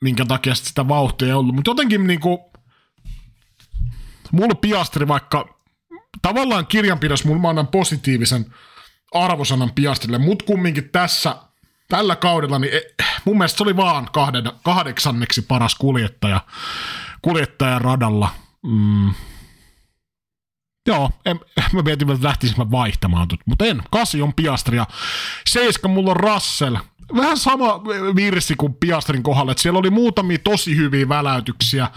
minkä takia sitä vauhtia ei ollut. Mutta jotenkin niinku, mulla Piastri vaikka tavallaan kirjanpidossa mulla mä annan positiivisen arvosanan Piastrille, mutta kumminkin tässä tällä kaudella, niin e, mun mielestä se oli vaan kahden, kahdeksanneksi paras kuljettaja, kuljettaja radalla. Mm. Joo, en, mä mietin, että lähtisin mä vaihtamaan, mutta en. Kasi on Piastri ja seiska mulla on Russell. Vähän sama virsi kuin Piastrin kohdalla, että siellä oli muutamia tosi hyviä väläytyksiä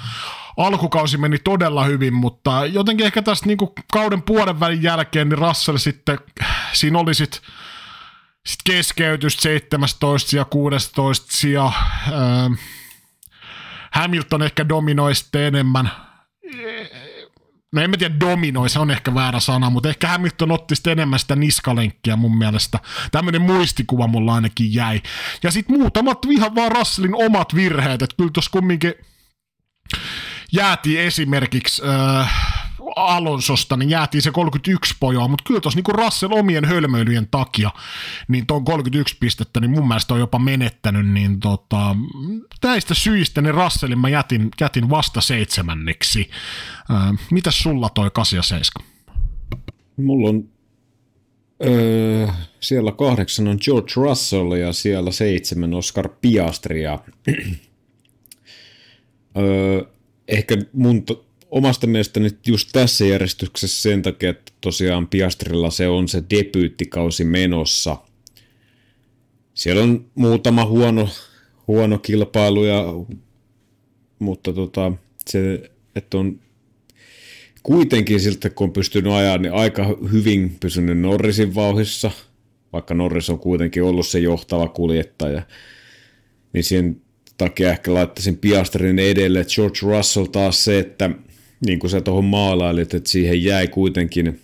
alkukausi meni todella hyvin, mutta jotenkin ehkä tästä niin kuin kauden puolen välin jälkeen, niin Russell sitten, siinä oli sitten sit keskeytys 17 ja 16 ja äh, Hamilton ehkä dominoi sitten enemmän. No en mä tiedä dominoi, se on ehkä väärä sana, mutta ehkä Hamilton otti sitten enemmän sitä niskalenkkiä mun mielestä. Tämmöinen muistikuva mulla ainakin jäi. Ja sitten muutamat ihan vaan Russellin omat virheet, että kyllä tuossa kumminkin jäätiin esimerkiksi äh, Alonsosta, niin jäätiin se 31 pojoa, mutta kyllä tuossa niinku Russell omien hölmöilyjen takia, niin tuon 31 pistettä, niin mun mielestä on jopa menettänyt, niin tota, näistä syistä niin Russellin mä jätin, jätin vasta seitsemänneksi. Äh, mitäs sulla toi 8 ja 7? Mulla on öö, siellä kahdeksan on George Russell ja siellä seitsemän Oscar Piastri ja öö, ehkä mun to, omasta mielestäni just tässä järjestyksessä sen takia, että tosiaan Piastrilla se on se debyyttikausi menossa. Siellä on muutama huono, huono kilpailu, ja, mutta tota, se, että on kuitenkin siltä, kun on pystynyt ajaa, niin aika hyvin pysynyt Norrisin vauhissa, vaikka Norris on kuitenkin ollut se johtava kuljettaja, niin siihen takia ehkä laittaisin Piastrin edelle. George Russell taas se, että niin kuin sä tuohon maalailit, että siihen jäi kuitenkin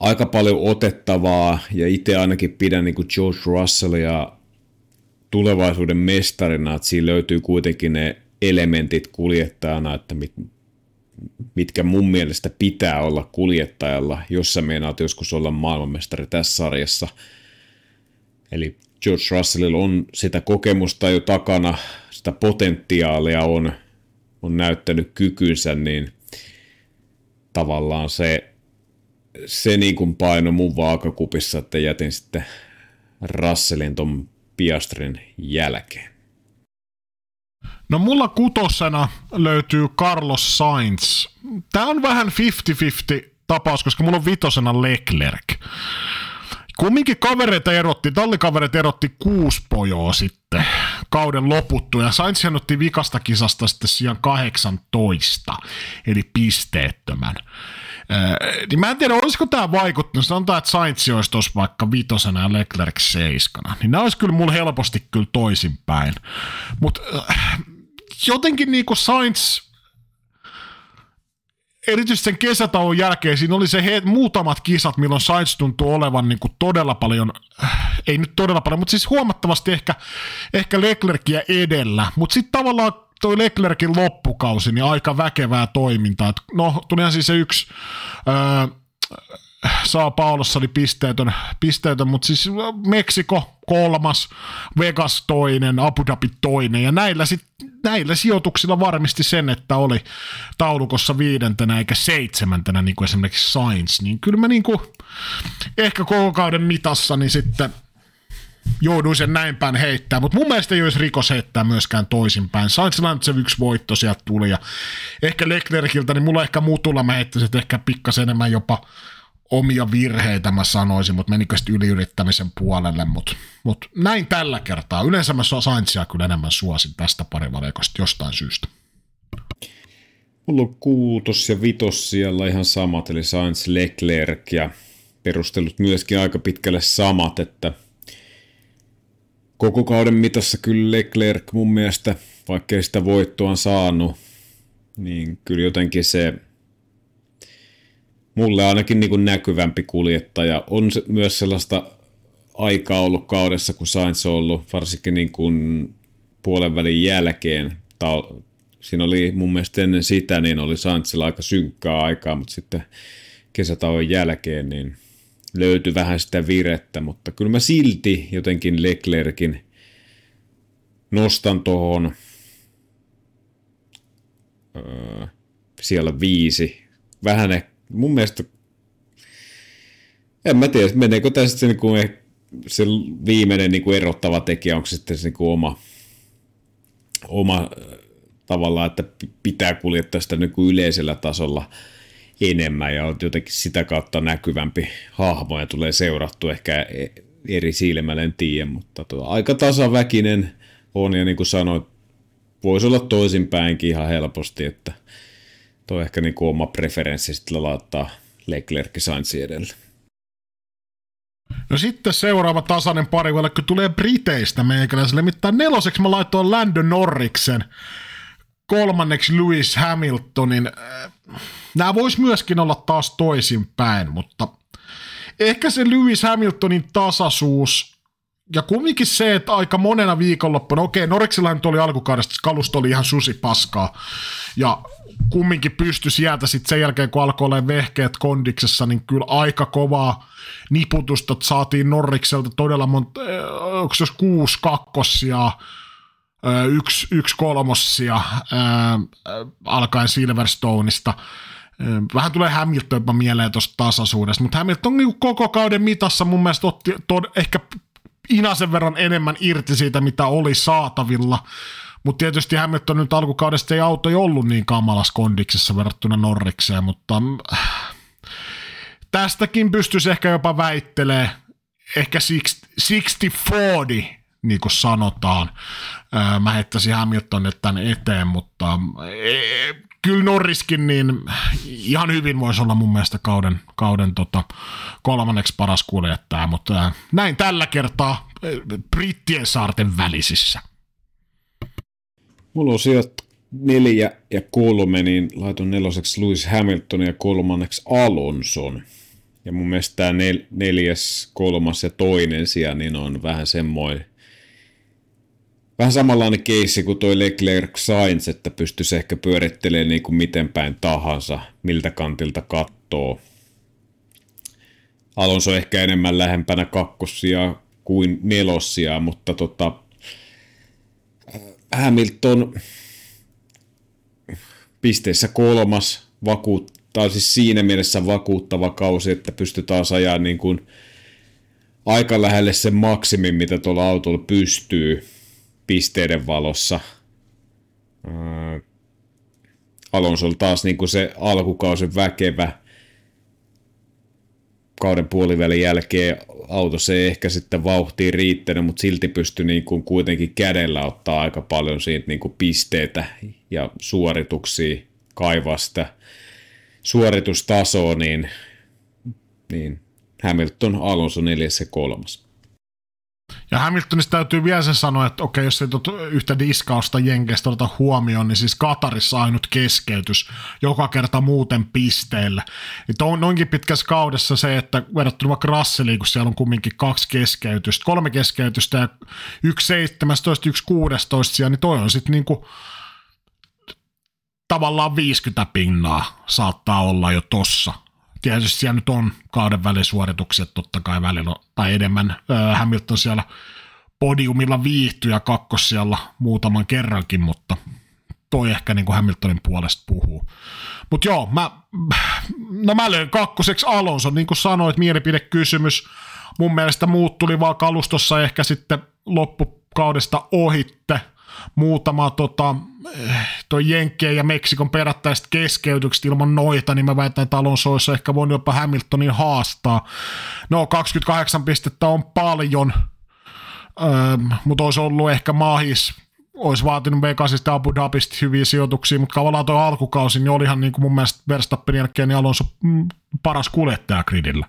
aika paljon otettavaa, ja itse ainakin pidän niin kuin George Russellia tulevaisuuden mestarina, että siinä löytyy kuitenkin ne elementit kuljettajana, että mit, mitkä mun mielestä pitää olla kuljettajalla, jos sä meinaat joskus olla maailmanmestari tässä sarjassa. Eli George Russellilla on sitä kokemusta jo takana, sitä potentiaalia on, on näyttänyt kykynsä, niin tavallaan se, se niin kuin paino mun vaakakupissa, että jätin sitten Russellin ton Piastrin jälkeen. No mulla kutosena löytyy Carlos Sainz. Tää on vähän 50-50 tapaus, koska mulla on vitosena Leclerc. Kumminkin kavereita erotti, tallikavereita erotti kuusi pojoa sitten kauden loputtu, ja Sainz otti vikasta kisasta sitten sijaan 18, eli pisteettömän. Öö, niin mä en tiedä, olisiko tämä vaikuttanut, sanotaan, että Sainz olisi tuossa vaikka vitosena ja Leclerc seiskana, niin nämä olisi kyllä mulle helposti kyllä toisinpäin. Mutta äh, jotenkin niinku Sainz erityisesti sen kesätauon jälkeen siinä oli se he, muutamat kisat, milloin Sainz tuntuu olevan niin kuin todella paljon, äh, ei nyt todella paljon, mutta siis huomattavasti ehkä, ehkä Leclercia edellä, mutta sitten tavallaan toi Leclerkin loppukausi, niin aika väkevää toimintaa. Et no, tulihan siis se yksi öö, Saa Paulossa oli pisteetön, pisteetön, mutta siis Meksiko kolmas, Vegas toinen, Abu Dhabi toinen, ja näillä, sit, näillä sijoituksilla varmisti sen, että oli taulukossa viidentenä eikä seitsemäntenä, niin kuin esimerkiksi Sainz, niin kyllä mä niin kuin, ehkä koko kauden mitassa, niin sitten jouduin sen näin päin heittää, mutta mun mielestä ei olisi rikos heittää myöskään toisinpäin. Sainzilla se yksi voitto sieltä tuli, ja ehkä Leclerciltä, niin mulla ehkä muutulla mä heittäisin, että ehkä pikkasen enemmän jopa omia virheitä mä sanoisin, mutta menikö sitten yliyrittämisen puolelle, mutta mut näin tällä kertaa. Yleensä mä Saintsia kyllä enemmän suosin tästä parivalikosta jostain syystä. Mulla on kuutos ja vitos siellä ihan samat, eli Sainz Leclerc ja perustelut myöskin aika pitkälle samat, että koko kauden mitassa kyllä Leclerc mun mielestä, vaikkei sitä voittoa saanut, niin kyllä jotenkin se mulle ainakin niin kuin näkyvämpi kuljettaja. On se myös sellaista aikaa ollut kaudessa, kun Sainz on ollut, varsinkin niin kuin puolen välin jälkeen. Ta- siinä oli mun mielestä ennen sitä, niin oli Sainzilla aika synkkää aikaa, mutta sitten kesätauon jälkeen niin löytyi vähän sitä virettä, mutta kyllä mä silti jotenkin Leclerkin nostan tuohon öö, siellä viisi. Vähän ehkä mun mielestä, en mä tiedä, meneekö tästä se, niin kuin, se viimeinen niin kuin erottava tekijä, onko se sitten se niin kuin oma, oma tavallaan, että pitää kuljettaa sitä niin kuin yleisellä tasolla enemmän ja on jotenkin sitä kautta näkyvämpi hahmo ja tulee seurattu ehkä e, eri silmällä, en tiedä, mutta tuo, aika tasaväkinen on ja niin kuin sanoit, voisi olla toisinpäinkin ihan helposti, että Tuo ehkä niin kuin oma preferenssi sitten laittaa Leclerc Sainz edelle. No sitten seuraava tasainen pari, kun tulee Briteistä meikäläiselle. Nimittäin neloseksi mä laitoin Lando Norriksen, kolmanneksi Lewis Hamiltonin. Nämä vois myöskin olla taas toisinpäin, mutta ehkä se Lewis Hamiltonin tasaisuus ja kumminkin se, että aika monena viikonloppuna, okei, Norriksella nyt oli alkukaudesta, kalusto oli ihan susi paskaa, ja kumminkin pystyi sieltä sitten sen jälkeen, kun alkoi olla vehkeet kondiksessa, niin kyllä aika kovaa niputusta saatiin Norrikselta todella monta, äh, onko se kuusi kakkosia, äh, yksi, yksi kolmossia ää, äh, alkaen Silverstoneista. Vähän tulee Hamilton mieleen tuosta tasaisuudesta, mutta Hamilton niin koko kauden mitassa mun mielestä otti tod, ehkä inasen verran enemmän irti siitä, mitä oli saatavilla. Mutta tietysti Hamilton nyt alkukaudesta ei auto ei ollut niin kamalas kondiksessa verrattuna Norrikseen, mutta äh, tästäkin pystyisi ehkä jopa väittelee ehkä 60-40, niin kuin sanotaan. Mä heittäisin Hamiltonin tänne eteen, mutta e, kyllä Norriskin niin ihan hyvin voisi olla mun mielestä kauden, kauden tota, kolmanneksi paras kuljettaja, mutta näin tällä kertaa Brittien saarten välisissä. Mulla on sieltä neljä ja kolme, niin laiton neloseksi Lewis Hamilton ja kolmanneksi Alonson. Ja mun mielestä tämä nel- neljäs, kolmas ja toinen sija niin on vähän semmoinen vähän samanlainen keissi kuin toi Leclerc Sainz, että pystyisi ehkä pyörittelemään niin kuin miten päin tahansa, miltä kantilta kattoo. Alonso ehkä enemmän lähempänä kakkosia kuin nelossia, mutta tota, Hamilton pisteessä kolmas, vakuut, tämä on siis siinä mielessä vakuuttava kausi, että pystytään ajaa niin kuin aika lähelle sen maksimin, mitä tuolla autolla pystyy pisteiden valossa. Alonso taas niin kuin se alkukausen väkevä kauden puolivälin jälkeen auto se ei ehkä sitten vauhtiin riittänyt, mutta silti pystyi niin kuin kuitenkin kädellä ottaa aika paljon siitä niin kuin pisteitä ja suorituksia kaivasta suoritustasoa, niin, niin Hamilton Alonso neljäs ja kolmas. Ja Hamiltonista täytyy vielä se sanoa, että okei, jos ei yhtä diskausta Jenkeistä oteta huomioon, niin siis Katarissa ainut keskeytys joka kerta muuten pisteelle. Niin on noinkin pitkässä kaudessa se, että verrattuna vaikka Russeliin, kun siellä on kumminkin kaksi keskeytystä, kolme keskeytystä ja yksi 17, yksi 16 siellä, niin toi on sitten niinku tavallaan 50 pinnaa saattaa olla jo tossa tietysti siellä nyt on kauden välisuoritukset totta kai välillä, tai enemmän äh, Hamilton siellä podiumilla viihtyy ja kakkos siellä muutaman kerrankin, mutta toi ehkä niin kuin Hamiltonin puolesta puhuu. Mutta joo, mä, no mä löin kakkoseksi Alonso, niin kuin sanoit, mielipidekysymys. Mun mielestä muut tuli vaan kalustossa ehkä sitten loppukaudesta ohitte – muutama tota, toi Jenkkien ja Meksikon perättäiset keskeytykset ilman noita, niin mä väitän, että Alonso olisi ehkä voinut jopa Hamiltonin haastaa. No, 28 pistettä on paljon, öö, mutta olisi ollut ehkä mahis, olisi vaatinut Vegasista Abu Dhabista hyviä sijoituksia, mutta tavallaan tuo alkukausi, niin olihan niin kuin mun mielestä Verstappen jälkeen niin Alonso mm, paras kuljettaja gridillä.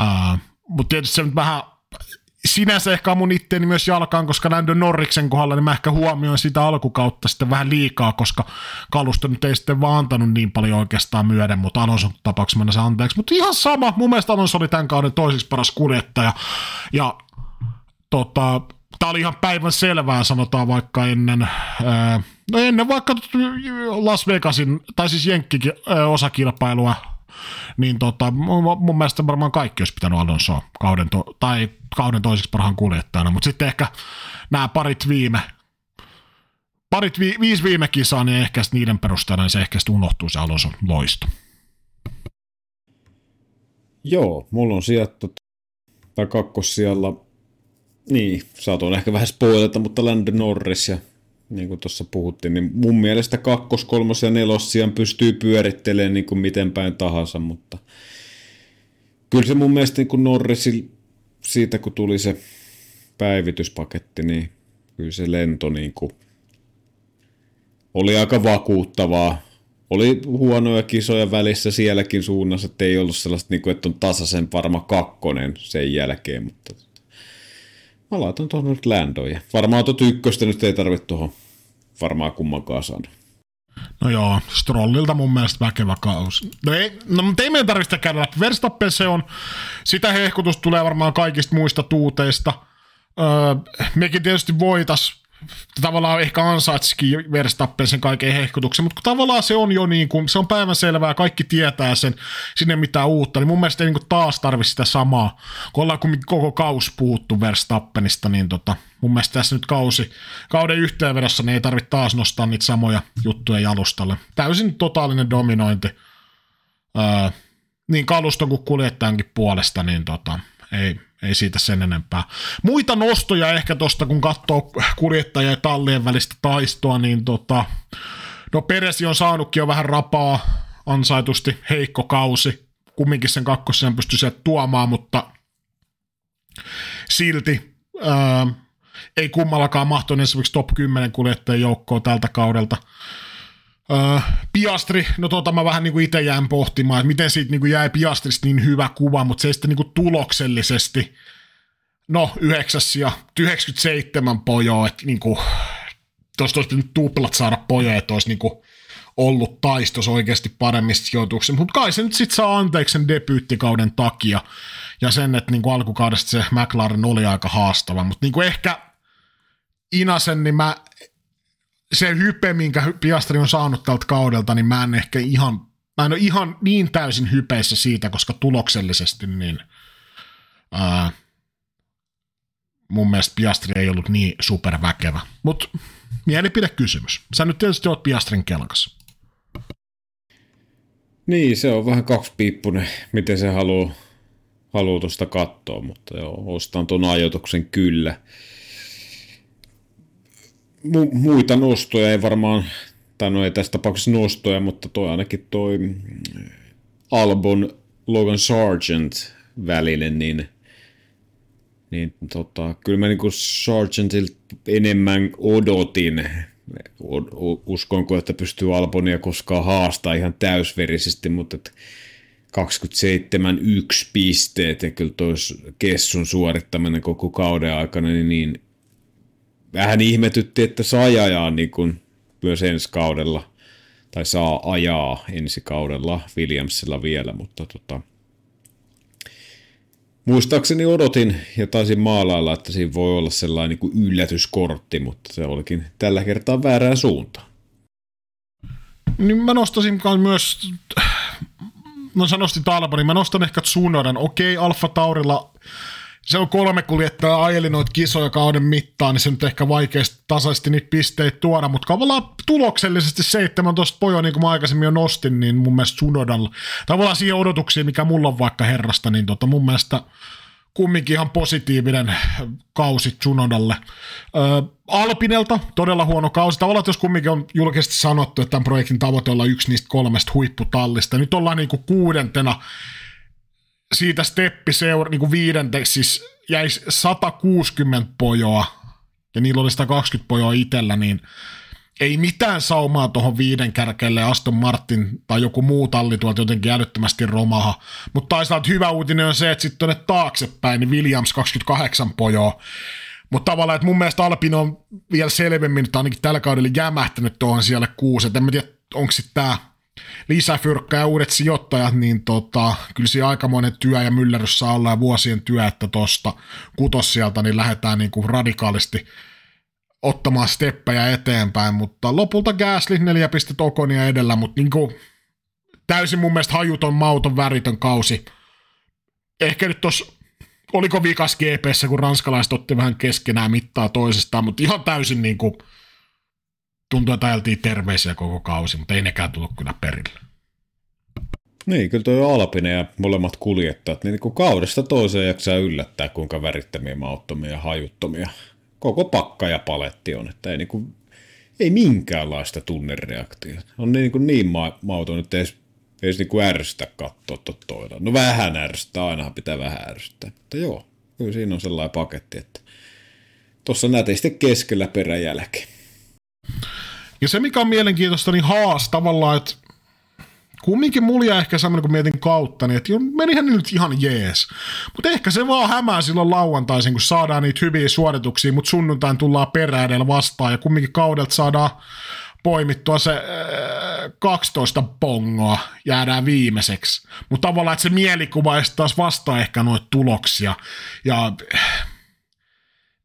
Öö, mutta tietysti se nyt vähän sinänsä ehkä mun itteeni myös jalkaan, koska Lando Norriksen kohdalla niin mä ehkä huomioin sitä alkukautta sitten vähän liikaa, koska kalusto nyt ei sitten vaan antanut niin paljon oikeastaan myöden, mutta Alonson tapauksessa mennä se anteeksi. Mutta ihan sama, mun mielestä Alonso oli tämän kauden toiseksi paras kuljettaja. Ja tota, tämä oli ihan päivän selvää, sanotaan vaikka ennen, ää, no ennen vaikka Las Vegasin, tai siis Jenkkikin osakilpailua niin tota, mun mielestä varmaan kaikki olisi pitänyt Alonso kauden, to, tai kauden toiseksi parhaan kuljettajana, mutta sitten ehkä nämä parit viime, parit vi, viisi viime kisaa, niin ehkä niiden perusteella niin se ehkä unohtuu se Alonso loisto. Joo, mulla on sieltä tai siellä niin, saatoin ehkä vähän spoilata, mutta Lando Norris ja niin kuin tuossa puhuttiin, niin mun mielestä kakkos, kolmos ja nelossian pystyy pyörittelemään niin kuin miten päin tahansa, mutta kyllä se mun mielestä niin kuin Norrisin siitä, kun tuli se päivityspaketti, niin kyllä se lento niin kuin oli aika vakuuttavaa. Oli huonoja kisoja välissä sielläkin suunnassa, että ei ollut sellaista, niin kuin, että on tasaisen varma kakkonen sen jälkeen, mutta Mä laitan tuohon nyt Landoja. Varmaan tuota ykköstä nyt ei tarvitse tuohon varmaan kummankaan saada. No joo, Strollilta mun mielestä väkevä kausi. No ei, no, mutta ei meidän tarvitse käydä läpi. Verstappen se on, sitä hehkutusta tulee varmaan kaikista muista tuuteista. Öö, mekin tietysti voitas tavallaan ehkä ansaitsikin Verstappen sen kaiken hehkutuksen, mutta tavallaan se on jo niin kuin, se on päivänselvää, kaikki tietää sen, sinne mitään uutta, niin mun mielestä ei niin kuin taas tarvitse sitä samaa, kun ollaan koko kaus puuttu Verstappenista, niin tota, mun mielestä tässä nyt kausi, kauden yhteenvedossa niin ei tarvitse taas nostaa niitä samoja juttuja jalustalle. Täysin totaalinen dominointi, öö, niin kaluston kuin kuljettajankin puolesta, niin tota, ei, ei siitä sen enempää. Muita nostoja ehkä tuosta, kun katsoo kuljettajia ja tallien välistä taistoa, niin tota, no Peresi on saanutkin jo vähän rapaa, ansaitusti heikko kausi. Kumminkin sen kakkosen pystyi sieltä tuomaan, mutta silti ää, ei kummallakaan mahtunut esimerkiksi top 10 kuljettajien joukkoa tältä kaudelta. Uh, Piastri, no tota mä vähän niinku itse jään pohtimaan, että miten siitä niinku jäi Piastrista niin hyvä kuva, mutta se sitten niinku tuloksellisesti, no yhdeksäs ja 97 pojoa, että niinku, tuosta olisi nyt tuplat saada pojoja, että olisi niinku ollut taistos oikeasti paremmista sijoituksista, mutta kai se nyt sitten saa anteeksi sen debyyttikauden takia ja sen, että niinku alkukaudesta se McLaren oli aika haastava, mutta niinku ehkä Inasen, niin mä se hype, minkä Piastri on saanut tältä kaudelta, niin mä en ehkä ihan, mä en ole ihan niin täysin hypeissä siitä, koska tuloksellisesti niin ää, mun mielestä Piastri ei ollut niin superväkevä. Mutta mielipidekysymys. Sä nyt tietysti oot Piastrin kelkas. Niin, se on vähän kaksipiippunen, miten se haluaa haluu tuosta katsoa, mutta joo, ostan tuon ajoituksen kyllä. Mu- muita nostoja ei varmaan, tai no ei tässä tapauksessa nostoja, mutta toi ainakin toi Albon Logan Sargent välinen, niin, niin tota, kyllä mä niinku Sargentilta enemmän odotin, uskonko, että pystyy Albonia koskaan haastaa ihan täysverisesti, mutta että 27-1 pisteet ja kyllä tois Kessun suorittaminen koko kauden aikana, niin, niin vähän ihmetytti, että saa ajaa niin kuin myös ensi kaudella, tai saa ajaa ensi kaudella Williamsilla vielä, mutta tota, muistaakseni odotin ja taisin maalailla, että siinä voi olla sellainen niin kuin yllätyskortti, mutta se olikin tällä kertaa väärään suuntaan. Niin mä nostasin myös no sä nostit niin mä nostan ehkä Tsunodan. Okei, Alfa Taurilla se on kolme kuljettajaa ajeli noita kisoja kauden mittaan, niin se nyt ehkä vaikeasti tasaisesti niitä pisteitä tuoda, mutta tavallaan tuloksellisesti 17 pojoa, niin kuin mä aikaisemmin jo nostin, niin mun mielestä Tsunodalla, tavallaan siihen odotuksiin, mikä mulla on vaikka herrasta, niin tota mun mielestä kumminkin ihan positiivinen kausi Tsunodalle. Ö, Alpinelta todella huono kausi. Tavallaan, jos kumminkin on julkisesti sanottu, että tämän projektin tavoite olla yksi niistä kolmesta huipputallista. Nyt ollaan niin kuudentena siitä steppi seura, niin kuin viidenteksi, siis jäisi 160 pojoa, ja niillä oli 120 pojoa itsellä, niin ei mitään saumaa tuohon viiden kärkelle Aston Martin tai joku muu talli tuolta jotenkin älyttömästi romaha. Mutta taistaan hyvä uutinen on se, että sitten tuonne taaksepäin, niin Williams 28 pojoa. Mutta tavallaan, että mun mielestä Alpin on vielä selvemmin että ainakin tällä kaudella jämähtänyt tuohon siellä kuusi. En mä tiedä, onko sitten tämä lisäfyrkkä ja uudet sijoittajat, niin tota, kyllä siinä aikamoinen työ ja myllerys saa olla ja vuosien työ, että tuosta kutos sieltä niin lähdetään niin kuin radikaalisti ottamaan steppejä eteenpäin, mutta lopulta Gasly neljä pistettä Okonia edellä, mutta niin kuin, täysin mun mielestä hajuton, mauton, väritön kausi. Ehkä nyt tuossa, oliko vikas GPssä, kun ranskalaiset otti vähän keskenään mittaa toisestaan, mutta ihan täysin niin kuin, tuntuu, että ajeltiin terveisiä koko kausi, mutta ei nekään tullut kyllä perille. Niin, kyllä tuo Alpine ja molemmat kuljettajat, niin kuin kaudesta toiseen jaksaa yllättää, kuinka värittömiä, mauttomia ja hajuttomia koko pakka ja paletti on, että ei, niin kuin, ei minkäänlaista tunnereaktiota. On niin, kuin niin ma- mauton, että ei edes, edes niin kuin ärsytä katsoa toilla. No vähän ärsyttää, ainahan pitää vähän ärsyttää. Mutta joo, kyllä siinä on sellainen paketti, että tuossa nätisti keskellä peräjälkeen. Ja se, mikä on mielenkiintoista, niin haas tavallaan, että kumminkin mulla ehkä semmoinen, kun mietin kautta, niin että menihän nyt ihan jees. Mutta ehkä se vaan hämää silloin lauantaisin, kun saadaan niitä hyviä suorituksia, mutta sunnuntain tullaan perään vastaan ja kumminkin kaudelta saadaan poimittua se äh, 12 pongoa, jäädään viimeiseksi. Mutta tavallaan, että se mielikuva taas vastaa ehkä noita tuloksia. Ja äh,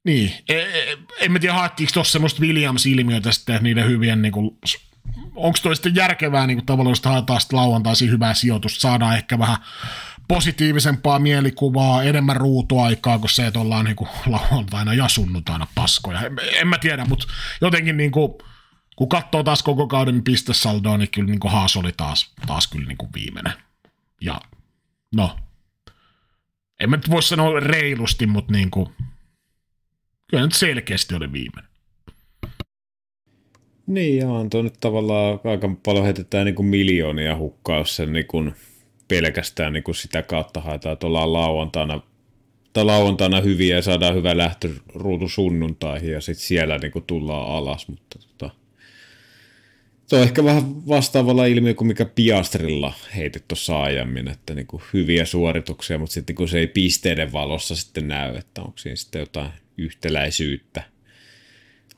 niin, e, e, en mä tiedä haettiinko tuossa semmoista Williams-ilmiötä sitten niiden hyvien niin kuin, onko toi sitten järkevää niin kuin tavallaan, jos haetaan sitten lauantaisin hyvää sijoitusta, saadaan ehkä vähän positiivisempaa mielikuvaa, enemmän ruutuaikaa kuin se, että ollaan niin kuin lauantaina ja sunnuntaina paskoja. En, en mä tiedä, mutta jotenkin niin kuin, kun katsoo taas koko kauden pistesaldoa, niin kyllä niin kuin Haas oli taas, taas kyllä niin kuin viimeinen. Ja no, en mä nyt voi sanoa reilusti, mutta niin kuin, kyllä nyt selkeästi oli viimeinen. Niin, ja on nyt tavallaan aika paljon heitetään niin kuin miljoonia hukkaa, jos niin kuin pelkästään niin kuin sitä kautta haetaan, että ollaan lauantaina, tai lauantaina hyviä ja saadaan hyvä lähtöruutu sunnuntaihin ja sitten siellä niin kuin tullaan alas, mutta tota, se on ehkä vähän vastaavalla ilmiö kuin mikä Piastrilla heitit tuossa aiemmin, että niin kuin hyviä suorituksia, mutta sitten kun se ei pisteiden valossa sitten näy, että onko siinä sitten jotain yhtäläisyyttä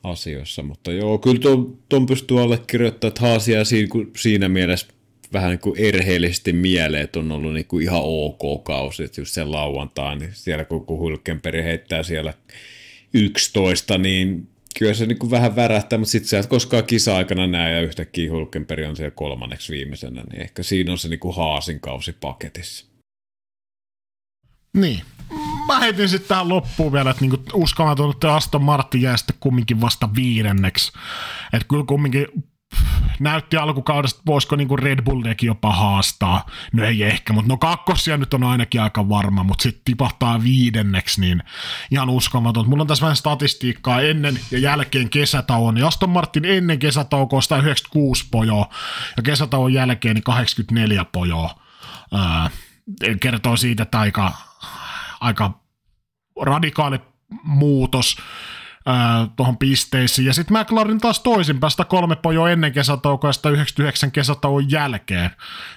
asioissa, mutta joo, kyllä tuon, tuon pystyy allekirjoittamaan, että Haasia siinä, siinä mielessä vähän niin kuin erheellisesti mieleen, että on ollut niin kuin ihan ok kausi, että just sen lauantain, niin siellä kun Hulkenperi heittää siellä 11, niin kyllä se niin kuin vähän värähtää, mutta sitten sä et koskaan kisa-aikana näe ja yhtäkkiä Hulkenperi on siellä kolmanneksi viimeisenä, niin ehkä siinä on se niin kuin Haasin kausi paketissa. Niin, mä heitin sitten tähän loppuun vielä, että niinku uskomaton, että Aston Martin jää sitten kumminkin vasta viidenneksi. Että kyllä kumminkin näytti alkukaudesta, voisiko niinku Red Bullnekin jopa haastaa. No ei ehkä, mutta no kakkosia nyt on ainakin aika varma, mutta sitten tipahtaa viidenneksi, niin ihan uskomaton. Mulla on tässä vähän statistiikkaa ennen ja jälkeen kesätauon. Ja Aston Martin ennen kesätaukoa 196 pojoa ja kesätauon jälkeen niin 84 pojoa. Ää, kertoo siitä, että aika, aika radikaali muutos tuohon pisteisiin. Ja sitten McLaren taas toisinpäin, sitä kolme pojoa ennen kesätaukoa ja 199 kesätauon jälkeen.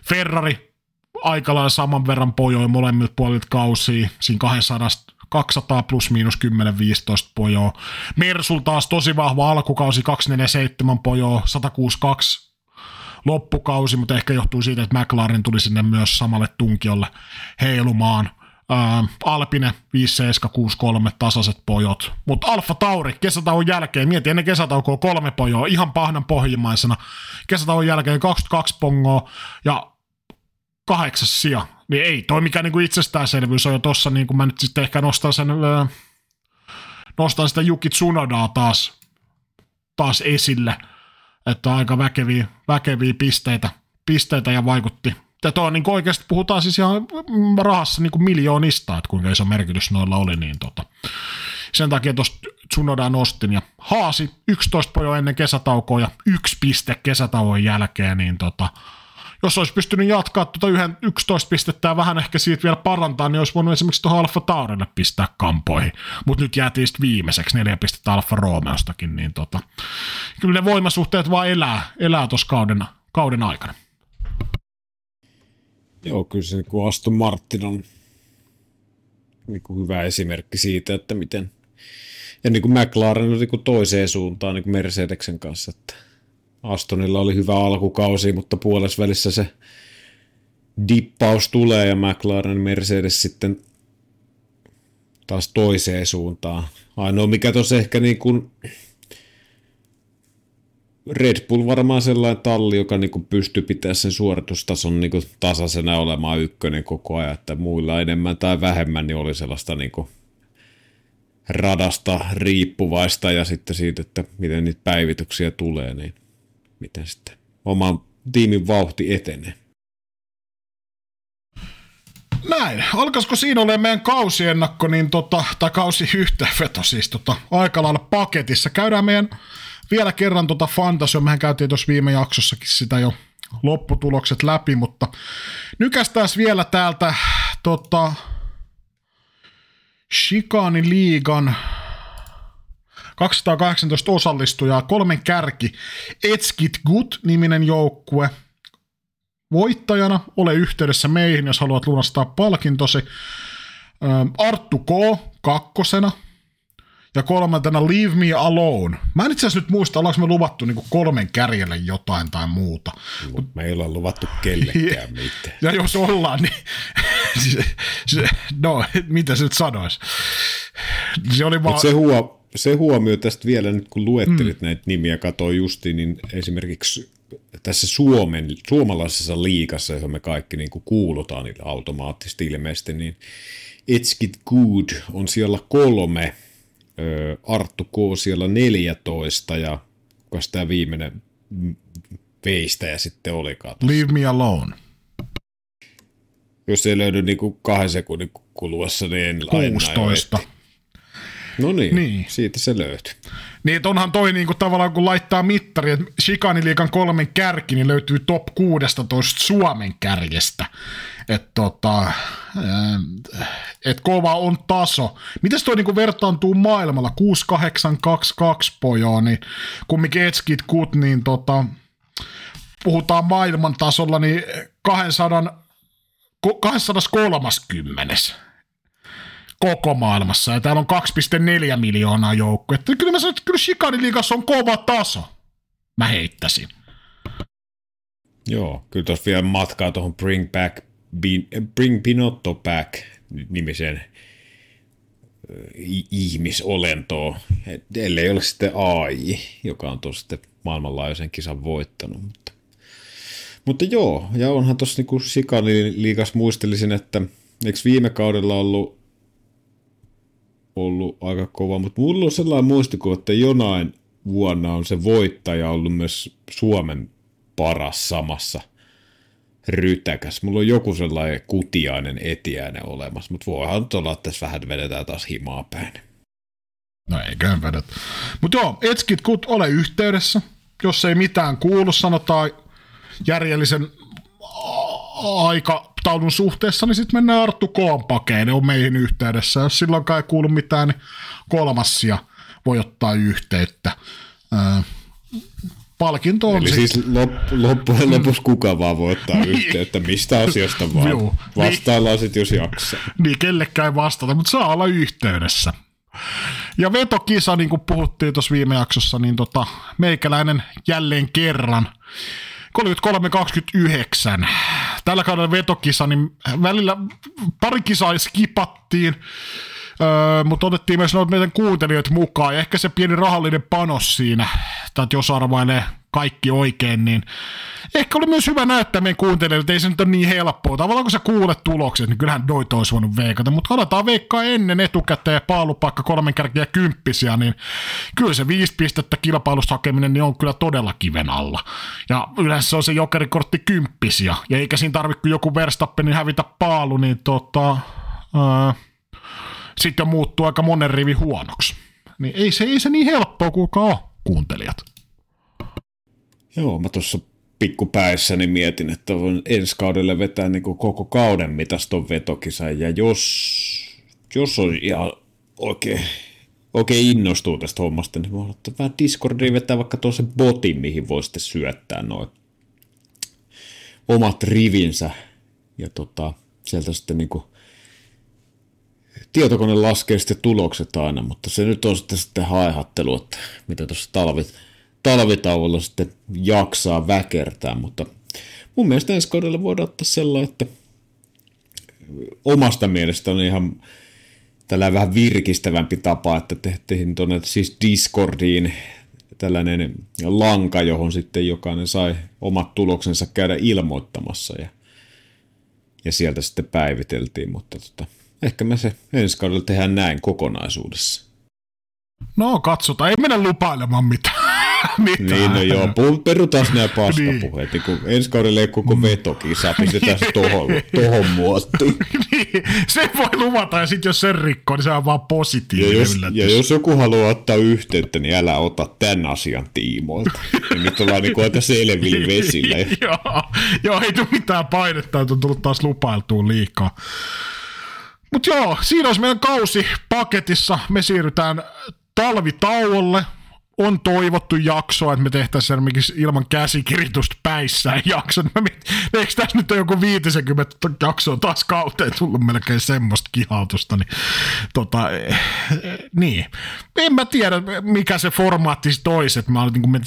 Ferrari aika lailla saman verran pojoja molemmilta puolilta kausia, siinä 200, 200 plus miinus 10-15 pojoa. Mersul taas tosi vahva alkukausi, 247 pojoa, 162 loppukausi, mutta ehkä johtuu siitä, että McLaren tuli sinne myös samalle tunkiolle heilumaan. Ää, Alpine 5763 tasaiset pojot. Mutta Alfa Tauri kesätauon jälkeen, mieti ennen kesätaukoa kolme pojoa, ihan pahnan pohjimmaisena. Kesätauon jälkeen 22 pongoa ja kahdeksas sija. Niin ei toi mikä niinku itsestäänselvyys on jo tossa, niin kun mä nyt sitten ehkä nostan sen, öö, nostan sitä Juki Tsunodaa taas, taas esille. Että aika väkeviä, väkeviä pisteitä, pisteitä ja vaikutti ja tuo niin oikeasti puhutaan siis ihan rahassa niin miljoonista, että kuinka iso merkitys noilla oli, niin tota, sen takia tuosta Tsunoda nostin ja haasi 11 pojo ennen kesätaukoa ja yksi piste kesätauon jälkeen, niin tota, jos olisi pystynyt jatkaa tuota yhden 11 pistettä ja vähän ehkä siitä vielä parantaa, niin olisi voinut esimerkiksi tuohon Alfa Taurille pistää kampoihin. Mutta nyt jäätiin sitten viimeiseksi neljä pistettä Alfa Romeostakin, niin tota, kyllä ne voimasuhteet vaan elää, elää tuossa kauden, kauden aikana. Joo, kyllä se niin Aston Martin on niin kuin hyvä esimerkki siitä, että miten, ja niin kuin McLaren on niin kuin toiseen suuntaan niin kuin Mercedeksen kanssa, että Astonilla oli hyvä alkukausi, mutta puolessa se dippaus tulee ja McLaren Mercedes sitten taas toiseen suuntaan. Ainoa mikä tuossa ehkä niin kuin Red Bull varmaan sellainen talli, joka niin pystyy pitämään sen suoritustason niin tasaisena olemaan ykkönen koko ajan, että muilla enemmän tai vähemmän niin oli sellaista niin radasta riippuvaista ja sitten siitä, että miten niitä päivityksiä tulee, niin miten sitten oman tiimin vauhti etenee. Näin. Alkaisiko siinä olemaan meidän kausiennakko, niin tota, tai kausi yhteenveto siis tota, aika lailla paketissa. Käydään meidän vielä kerran tuota Fantasia, mehän käytiin tuossa viime jaksossakin sitä jo lopputulokset läpi, mutta nykästään vielä täältä tota, Shikani liigan 218 osallistujaa, kolmen kärki, Etskit Good-niminen joukkue, voittajana, ole yhteydessä meihin, jos haluat lunastaa palkintosi. Arttu K. kakkosena, ja kolmantena Leave Me Alone. Mä en itse asiassa nyt muista, ollaanko me luvattu niinku kolmen kärjelle jotain tai muuta. Mut me ei olla luvattu kellekään mitään. Ja jos ollaan, niin se, se, no, mitä se nyt sanois? Se oli vaan... se, huo, se huomio tästä vielä nyt, kun luettelit mm. näitä nimiä, katsoin justiin, niin esimerkiksi tässä Suomen, suomalaisessa liikassa, johon me kaikki niin kuin kuulutaan niin automaattisesti ilmeisesti, niin It's Get Good on siellä kolme – Arttu K. siellä 14 ja kuka tämä viimeinen ja sitten olikaan. Tossa. Leave me alone. Jos ei löydy niin kuin kahden sekunnin kuluessa, niin en 16. No niin, niin, siitä se löytyy. Niin, että onhan toi niinku tavallaan kun laittaa mittari, että Shikaniliikan kolmen kärki, niin löytyy top 16 Suomen kärjestä. Että tota, et kova on taso. Miten toi niinku vertaantuu maailmalla? 6822 pojoa, niin kumminkin Etskit Kut, niin tota, puhutaan maailman tasolla, niin 200, 230 koko maailmassa, ja täällä on 2,4 miljoonaa joukkuetta. Kyllä mä sanon, että kyllä Chicago-liigassa on kova taso. Mä heittäisin. Joo, kyllä tuossa vielä matkaa tuohon Bring Back, Bring Pinotto Back nimiseen ihmisolentoon, ellei ole sitten AI, joka on tuossa sitten maailmanlaajuisen kisan voittanut. Mutta, mutta joo, ja onhan tuossa niinku Sikani liikas muistelisin, että eikö viime kaudella ollut ollut aika kova, mutta mulla on sellainen muistikuva, että jonain vuonna on se voittaja ollut myös Suomen paras samassa rytäkäs. Mulla on joku sellainen kutiainen etiäinen olemassa, mutta voihan olla, että tässä vähän vedetään taas himaa päin. No eiköhän vedet. Mutta joo, etskit kut ole yhteydessä. Jos ei mitään kuulu, sanotaan järjellisen aikataulun suhteessa, niin sitten mennään Arttu Koon pakeen, on meihin yhteydessä. Jos silloinkaan ei kuulu mitään, niin kolmassia voi ottaa yhteyttä. Öö, palkinto on Eli siis lop- loppujen lopuksi kuka vaan voi ottaa Niin. yhteyttä mistä asiasta vaan. Joo. Vastaillaan sitten, jos jaksaa. niin kellekään vastata, mutta saa olla yhteydessä. Ja vetokisa, niin kuin puhuttiin tuossa viime jaksossa, niin tota, meikäläinen jälleen kerran 33-29. Tällä kaudella vetokisa, niin välillä pari kisaa skipattiin, öö, mutta otettiin myös noita meidän kuuntelijoita mukaan. Ja ehkä se pieni rahallinen panos siinä, että jos arvailee kaikki oikein, niin ehkä oli myös hyvä näyttää meidän kuuntelijoille, että ei se nyt ole niin helppoa. Tavallaan kun sä kuulet tulokset, niin kyllähän noita olisi voinut veikata, mutta aletaan veikkaa ennen etukäteen paalupaikka kolmen kärkiä kymppisiä, niin kyllä se viisi pistettä kilpailusta hakeminen niin on kyllä todella kiven alla. Ja yleensä se on se jokerikortti kymppisiä, ja eikä siinä tarvitse kun joku Verstappenin hävitä paalu, niin tota, ää, sitten muuttuu aika monen rivi huonoksi. Niin ei se, ei se niin helppoa, kuulkaa ole, kuuntelijat. Joo, mä tuossa pikkupäissäni mietin, että voin ensi kaudelle vetää niin koko kauden mitas ton vetokisan, ja jos, jos on ihan oikein, oikein innostuu tästä hommasta, niin voi ottaa vähän Discordiin vetää vaikka tuossa botin, mihin voi sitten syöttää noin omat rivinsä, ja tota, sieltä sitten niin kuin tietokone laskee sitten tulokset aina, mutta se nyt on sitten, sitten haihattelu, että mitä tuossa talvit, talvitauolla sitten jaksaa väkertää, mutta mun mielestä ensi kaudella voidaan ottaa sellainen, että omasta mielestä on ihan tällä vähän virkistävämpi tapa, että tehtiin tuonne siis Discordiin tällainen lanka, johon sitten jokainen sai omat tuloksensa käydä ilmoittamassa ja, ja sieltä sitten päiviteltiin, mutta tota, ehkä me se ensi kaudella tehdään näin kokonaisuudessa. No katsotaan, ei mennä lupailemaan mitään. mitään. Niin, no joo, perutaan nämä paskapuheet, niin. kun ensi kaudella ei koko vetokisa, pistetään se tohon, tohon muottiin. niin, se voi luvata, ja sitten jos sen rikkoo, niin se on vaan Ja positiivinen jos, yllätys. ja jos joku haluaa ottaa yhteyttä, niin älä ota tämän asian tiimoilta. Ja nyt ollaan niin aika selvillä vesillä. joo, joo, ei tule mitään painetta, että on tullut taas lupailtua liikaa. Mutta joo, siinä olisi meidän kausi paketissa. Me siirrytään talvitauolle. On toivottu jaksoa, että me tehtäisiin esimerkiksi ilman käsikirjoitusta päissään jakso. Mä mietin, eikö tässä nyt ole joku 50 jaksoa taas kauteen tullut melkein semmoista kihautusta. Niin, tota, eh, eh, niin. En mä tiedä, mikä se formaatti että mä olin niin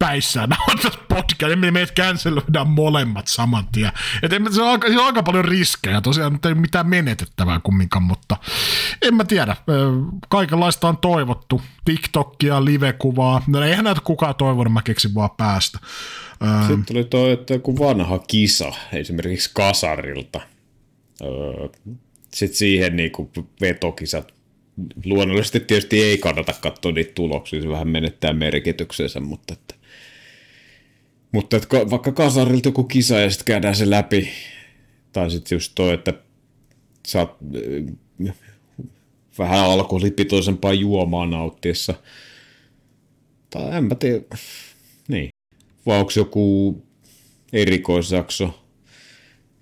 päissään nauhoittaisi podcast, me meidät canceloidaan molemmat saman tien. Et en, se, on aika, on aika paljon riskejä, tosiaan nyt ei mitään menetettävää kumminkaan, mutta en mä tiedä. Kaikenlaista on toivottu. TikTokia, live-kuvaa. No eihän näitä kukaan toivonut, mä keksin vaan päästä. Sitten oli toi, että joku vanha kisa, esimerkiksi kasarilta. Sitten siihen niin kuin vetokisat. Luonnollisesti tietysti ei kannata katsoa niitä tuloksia, se vähän menettää merkityksensä, mutta että, mutta että ka- vaikka kasarilta joku kisa ja sitten käydään se läpi, tai sitten just toi, että saat äh, vähän alkoholipitoisempaa juomaa nauttiessa. Tai en mä tiedä, niin. Vai onko joku erikoisjakso?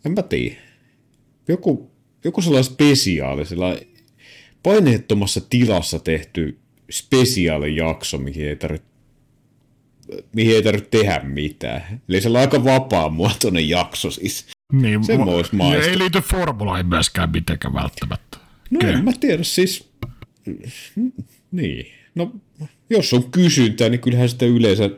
En mä tiedä. Joku, joku sellainen spesiaali, sellainen paineettomassa tilassa tehty spesiaalijakso, mihin ei tarvitse mihin ei tarvitse tehdä mitään. Eli se on aika vapaamuotoinen jakso siis. niin, Se vois maistua. Ei liity formulaan myöskään mitenkään välttämättä. No Kyllä. en mä tiedä, siis... Niin. No, jos on kysyntää, niin kyllähän sitä yleensä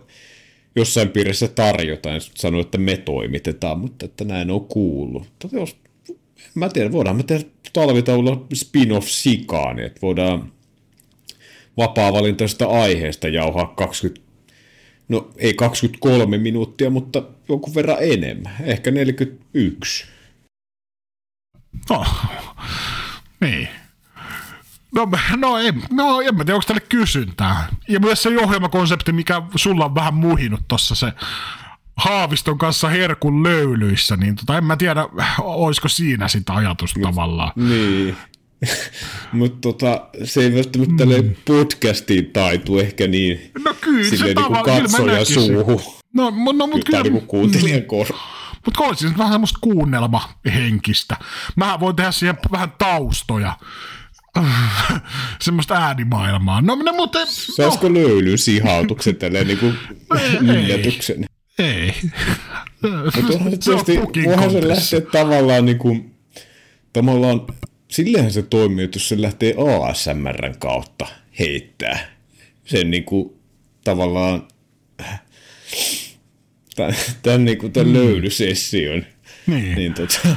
jossain piirissä tarjotaan, sanoo, että me toimitetaan, mutta että näin on kuullut. Mutta jos, en mä tiedä, voidaan me tehdä talvitaululla spin-off sikaan, niin että voidaan vapaa-valintaisesta aiheesta jauhaa 20, no ei 23 minuuttia, mutta jonkun verran enemmän, ehkä 41. No, niin. No, no, en, no, en mä tiedä, onko tälle kysyntää. Ja myös se ohjelmakonsepti, mikä sulla on vähän muhinut tuossa se Haaviston kanssa herkun löylyissä, niin tota, en mä tiedä, olisiko siinä sitä ajatus tavallaan. Niin. Mutta tota, se ei välttämättä mm. podcastiin taitu ehkä niin, no kyllä, se niin katsoja suuhun. No, no, no mutta kyllä. Niin kuuntelijan korva. Mutta olisi se vähän semmoista kuunnelmahenkistä. Mä voin tehdä siihen vähän taustoja. semmoista äänimaailmaa. No, no mutta... Saisiko no. löylyn sihautuksen tälleen niinku yllätyksen? Ei. Mutta onhan se tietysti, voihan se lähteä tavallaan niinku, tavallaan, sillehän se toimii, että jos se lähtee ASMRn kautta heittää sen niinku tavallaan tämän, tämän, niinku, tämän mm. löydysession. Niin. niin tota,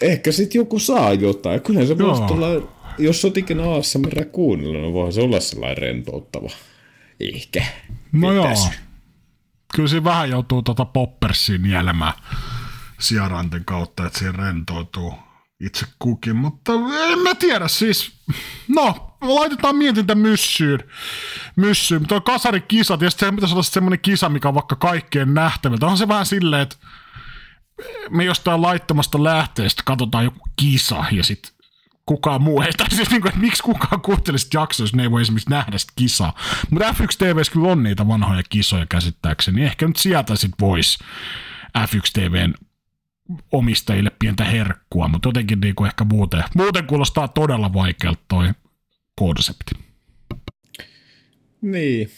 ehkä sitten joku saa jotain. Kyllä se voisi tulla, jos olet ikinä ASMR kuunnellut, niin voihan se olla sellainen rentouttava. Ehkä. No Mitäs? joo. Kyllä se vähän joutuu tuota poppersiin nielemään sijaranten kautta, että siihen rentoutuu itse kukin, mutta en mä tiedä siis, no, laitetaan mietintä myssyyn, myssyyn. Tuo kasarikisa, tietysti se pitäisi olla semmoinen kisa, mikä on vaikka kaikkeen nähtävältä. Onhan se vähän silleen, että me jostain laittomasta lähteestä katsotaan joku kisa ja sitten kukaan muu ei, tai siis niin kuin, että miksi kukaan kuuntelisi jaksoa, jos ne ei voi esimerkiksi nähdä sitä kisaa. Mutta F1 TV kyllä on niitä vanhoja kisoja käsittääkseni. Ehkä nyt sieltä sitten voisi F1 TVn omistajille pientä herkkua, mutta jotenkin niin kuin ehkä muuten, muuten kuulostaa todella vaikealta toi konsepti. Niin.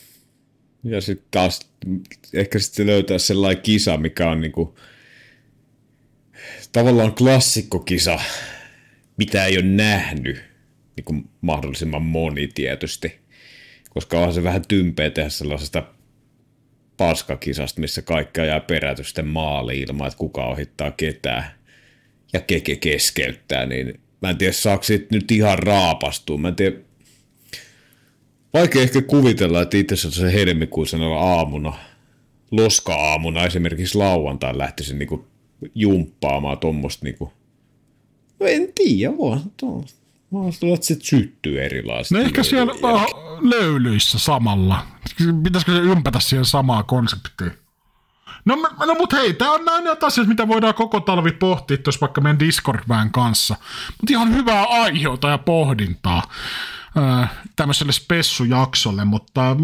Ja sitten taas ehkä sitten löytää sellainen kisa, mikä on niinku, tavallaan klassikkokisa, mitä ei ole nähnyt, niin mahdollisimman moni tietysti. Koska onhan se vähän tympeä tehdä sellaisesta paskakisasta, missä kaikki ajaa perätysten maali ilman, että kuka ohittaa ketään ja keke keskeyttää, niin mä en tiedä, saako nyt ihan raapastua. Mä en tiedä, vaikea ehkä kuvitella, että itse asiassa helmikuisen aamuna, loska-aamuna esimerkiksi lauantai lähtisin niinku jumppaamaan tuommoista niinku, no en tiedä, vaan se syttyy erilaisesti. No ehkä siellä löylyissä samalla. Pitäisikö se ympätä siihen samaa konseptiin? No, no mutta hei, tämä on näin asioita, mitä voidaan koko talvi pohtia tuossa vaikka meidän discord kanssa. Mutta ihan hyvää aiheuta ja pohdintaa äh, tämmöiselle spessujaksolle, mutta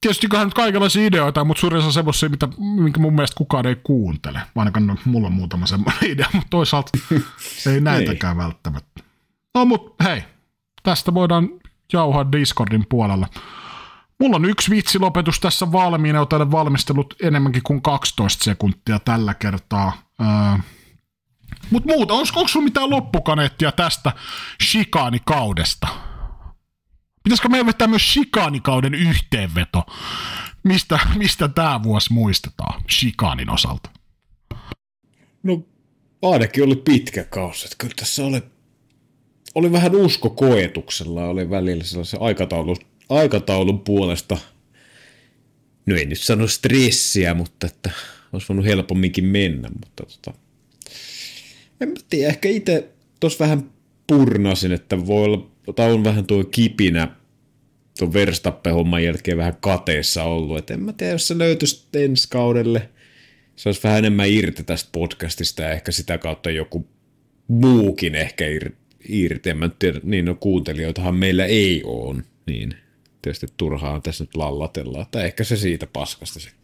tietysti nyt kaikenlaisia ideoita, mutta suurin osa semmoisia, mitä, minkä mun mielestä kukaan ei kuuntele. Ainakaan no, mulla on muutama semmoinen idea, mutta toisaalta ei näitäkään ei. välttämättä. No mutta hei, tästä voidaan jauhaa Discordin puolella. Mulla on yksi vitsilopetus tässä valmiina, olen valmistellut enemmänkin kuin 12 sekuntia tällä kertaa. Öö, mutta muuta, onko, onko sulla mitään loppukaneettia tästä shikaanikaudesta? Pitäisikö meidän vetää myös shikaanikauden yhteenveto? Mistä, mistä tämä vuosi muistetaan shikaanin osalta? No ainakin oli pitkä kausi. Että kyllä tässä oli, oli vähän usko koetuksella. Oli välillä sellaisen aikataulun, aikataulun puolesta. No ei nyt sano stressiä, mutta että olisi voinut helpomminkin mennä. Mutta tota, en tiedä, ehkä itse tuossa vähän purnasin, että voi olla, tai on vähän tuo kipinä tuon Verstappen-homman jälkeen vähän kateessa ollut. Et en mä tiedä, jos se löytyisi ensi kaudelle. Se olisi vähän enemmän irti tästä podcastista ja ehkä sitä kautta joku muukin ehkä irti. En mä tiedä, niin no kuuntelijoitahan meillä ei ole, niin tietysti turhaan tässä nyt lallatella. Tai ehkä se siitä paskasta sitten.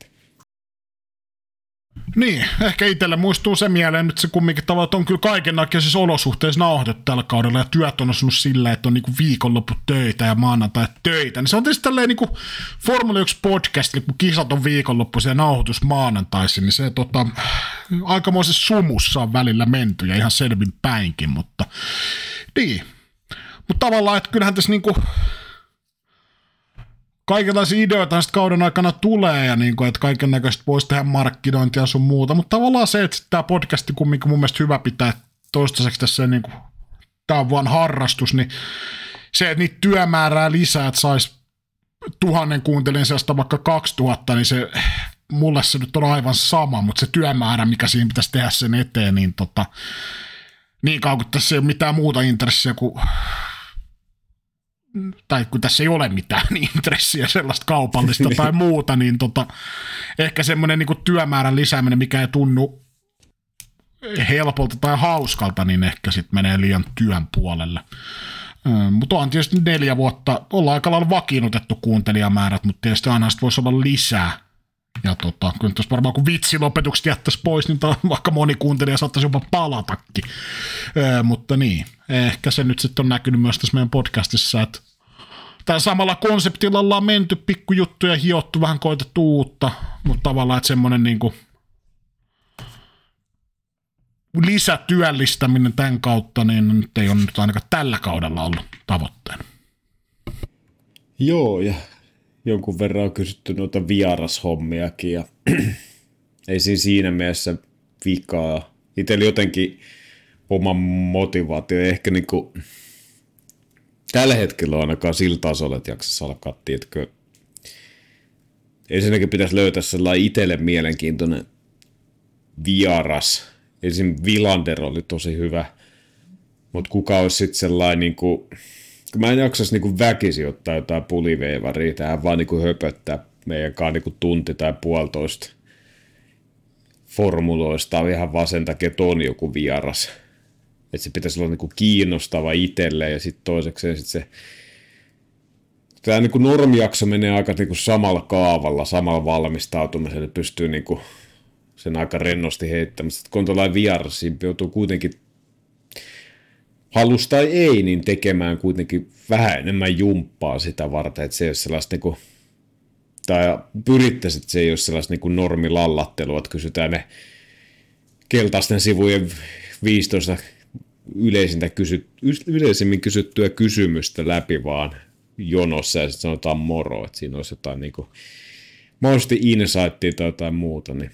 Niin, ehkä itselle muistuu se mieleen nyt se kumminkin tavallaan, että on kyllä kaikennäköisissä olosuhteissa nauhoitettu tällä kaudella ja työt on osunut silleen, että on niinku viikonloppu töitä ja maanantai töitä. Niin se on tietysti tälleen niinku Formula 1 podcast, kun kisat on viikonloppuisia ja nauhoitus maanantaisin, niin se tota, aikamoisessa sumussa on välillä menty ja ihan selvin päinkin, mutta niin. Mutta tavallaan, että kyllähän tässä niinku, kaikenlaisia ideoita sitten kauden aikana tulee ja niin kuin, että kaiken näköistä voisi tehdä markkinointia sun muuta, mutta tavallaan se, että tämä podcasti kumminkin mun mielestä hyvä pitää toistaiseksi tässä niin kuin, tämä on vaan harrastus, niin se, että niitä työmäärää lisää, että saisi tuhannen kuuntelijan sijasta vaikka 2000, niin se mulle se nyt on aivan sama, mutta se työmäärä, mikä siinä pitäisi tehdä sen eteen, niin tota, niin kauan kuin tässä ei ole mitään muuta intressiä kuin tai kun tässä ei ole mitään intressiä sellaista kaupallista tai muuta, niin tota, ehkä semmoinen niin työmäärän lisääminen, mikä ei tunnu helpolta tai hauskalta, niin ehkä sitten menee liian työn puolelle. Mutta on tietysti neljä vuotta, ollaan aika lailla vakiinnutettu kuuntelijamäärät, mutta tietysti aina voisi olla lisää. Ja tota, kyllä tuossa varmaan kun vitsilopetukset jättäisi pois, niin vaikka moni kuuntelija saattaisi jopa palatakin. Öö, mutta niin, ehkä se nyt sitten on näkynyt myös tässä meidän podcastissa, että Tällä samalla konseptilla ollaan menty pikkujuttuja, hiottu, vähän koitettu uutta, mutta tavallaan, että semmoinen niin kuin lisätyöllistäminen tämän kautta, niin nyt ei ole nyt ainakaan tällä kaudella ollut tavoitteena. Joo, ja jonkun verran on kysytty noita vierashommiakin, ja ei siinä siinä mielessä vikaa. Itsellä jotenkin oma motivaatio, ehkä niin kuin, tällä hetkellä on ainakaan sillä tasolla, että jaksaisi alkaa, tiedätkö, ensinnäkin pitäisi löytää sellainen itselle mielenkiintoinen vieras. Esim. Villander oli tosi hyvä, mutta kuka olisi sitten sellainen, niin kuin, mä en jaksaisi niin kuin väkisi ottaa jotain puliveivaria tähän vaan niin kuin höpöttää meidän kanssa niin kuin tunti tai puolitoista formuloista. Ihan vaan sen takia, että on joku vieras. Että se pitäisi olla niinku kiinnostava itselle ja sitten toiseksi sit se tämä niinku normijakso menee aika niinku samalla kaavalla, samalla valmistautumisella, pystyy niinku sen aika rennosti heittämään. Sitten kun on vieras, joutuu kuitenkin halus tai ei, niin tekemään kuitenkin vähän enemmän jumppaa sitä varten, että se ei ole sellaista niinku, tai pyrittäisiin, että se ei ole sellaista niinku normilallattelua, että kysytään ne keltaisten sivujen 15 yleisintä kysy, yleisimmin kysyttyä kysymystä läpi vaan jonossa ja sitten sanotaan moro, että siinä olisi jotain niin kuin, mahdollisesti insightia tai jotain muuta. Niin.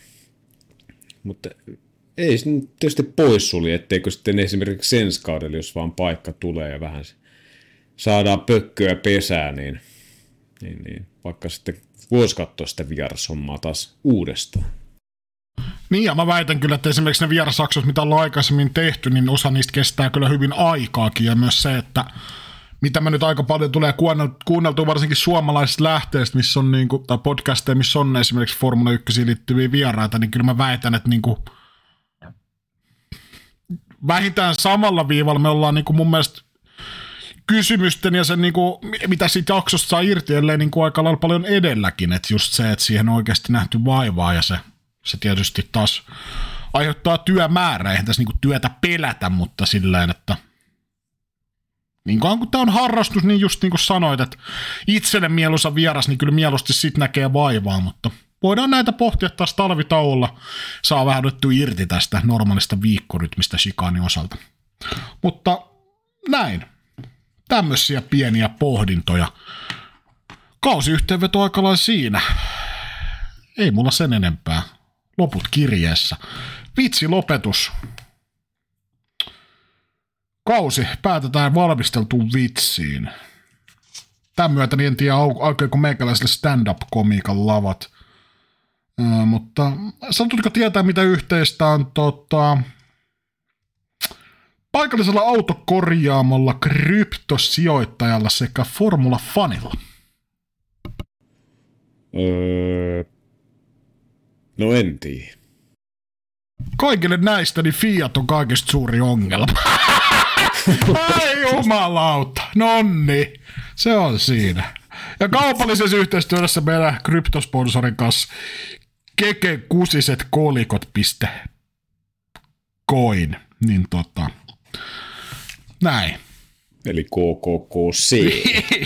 Mutta ei se tietysti poissulje, etteikö sitten esimerkiksi ensi kaudella, jos vaan paikka tulee ja vähän saadaan pökköä pesää, niin, niin, niin vaikka sitten voisi katsoa sitä vierashommaa taas uudestaan. Niin, ja mä väitän kyllä, että esimerkiksi ne vierasaksot, mitä ollaan aikaisemmin tehty, niin osa niistä kestää kyllä hyvin aikaakin, ja myös se, että mitä mä nyt aika paljon tulee kuunneltua varsinkin suomalaisista lähteistä, missä on niinku, tai podcasteja, missä on esimerkiksi Formula 1 liittyviä vieraita, niin kyllä mä väitän, että niinku, vähintään samalla viivalla me ollaan niinku mun mielestä kysymysten ja sen, niinku, mitä siitä jaksosta saa irti, ellei niinku aika lailla paljon edelläkin, että just se, että siihen on oikeasti nähty vaivaa ja se se tietysti taas aiheuttaa työmäärää, eihän tässä niinku työtä pelätä, mutta silleen, että niin kun tämä on harrastus, niin just niin kuin sanoit, että itselle mieluisa vieras, niin kyllä mieluusti sit näkee vaivaa, mutta voidaan näitä pohtia taas talvitauolla. Saa vähän irti tästä normaalista viikkorytmistä Shikani osalta. Mutta näin. Tämmöisiä pieniä pohdintoja. Kausiyhteenveto aika siinä. Ei mulla sen enempää loput kirjeessä. Vitsi lopetus. Kausi päätetään valmisteltuun vitsiin. Tämän myötä niin en tiedä, aukeeko meikäläiselle stand-up-komiikan lavat. Mutta satutko tietää, mitä yhteistä on tota, paikallisella autokorjaamolla, kryptosijoittajalla sekä Formula-fanilla? Öö, No en tiedä. Kaikille näistä niin Fiat on kaikista suuri ongelma. Ai jumalauta. Nonni. Se on siinä. Ja kaupallisessa yhteistyössä meidän kryptosponsorin kanssa kekekusiset kolikot.coin. Niin tota, näin. Eli KKKC.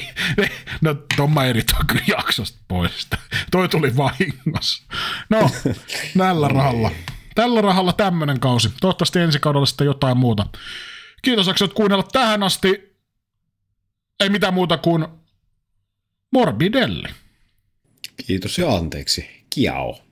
no, ton mä eritän kyllä jaksosta pois. Toi tuli vahingossa. No, tällä rahalla. Tällä rahalla tämmönen kausi. Toivottavasti ensi kaudella sitten jotain muuta. Kiitos, että kuunnella tähän asti. Ei mitään muuta kuin Morbidelli. Kiitos ja anteeksi. Kiao.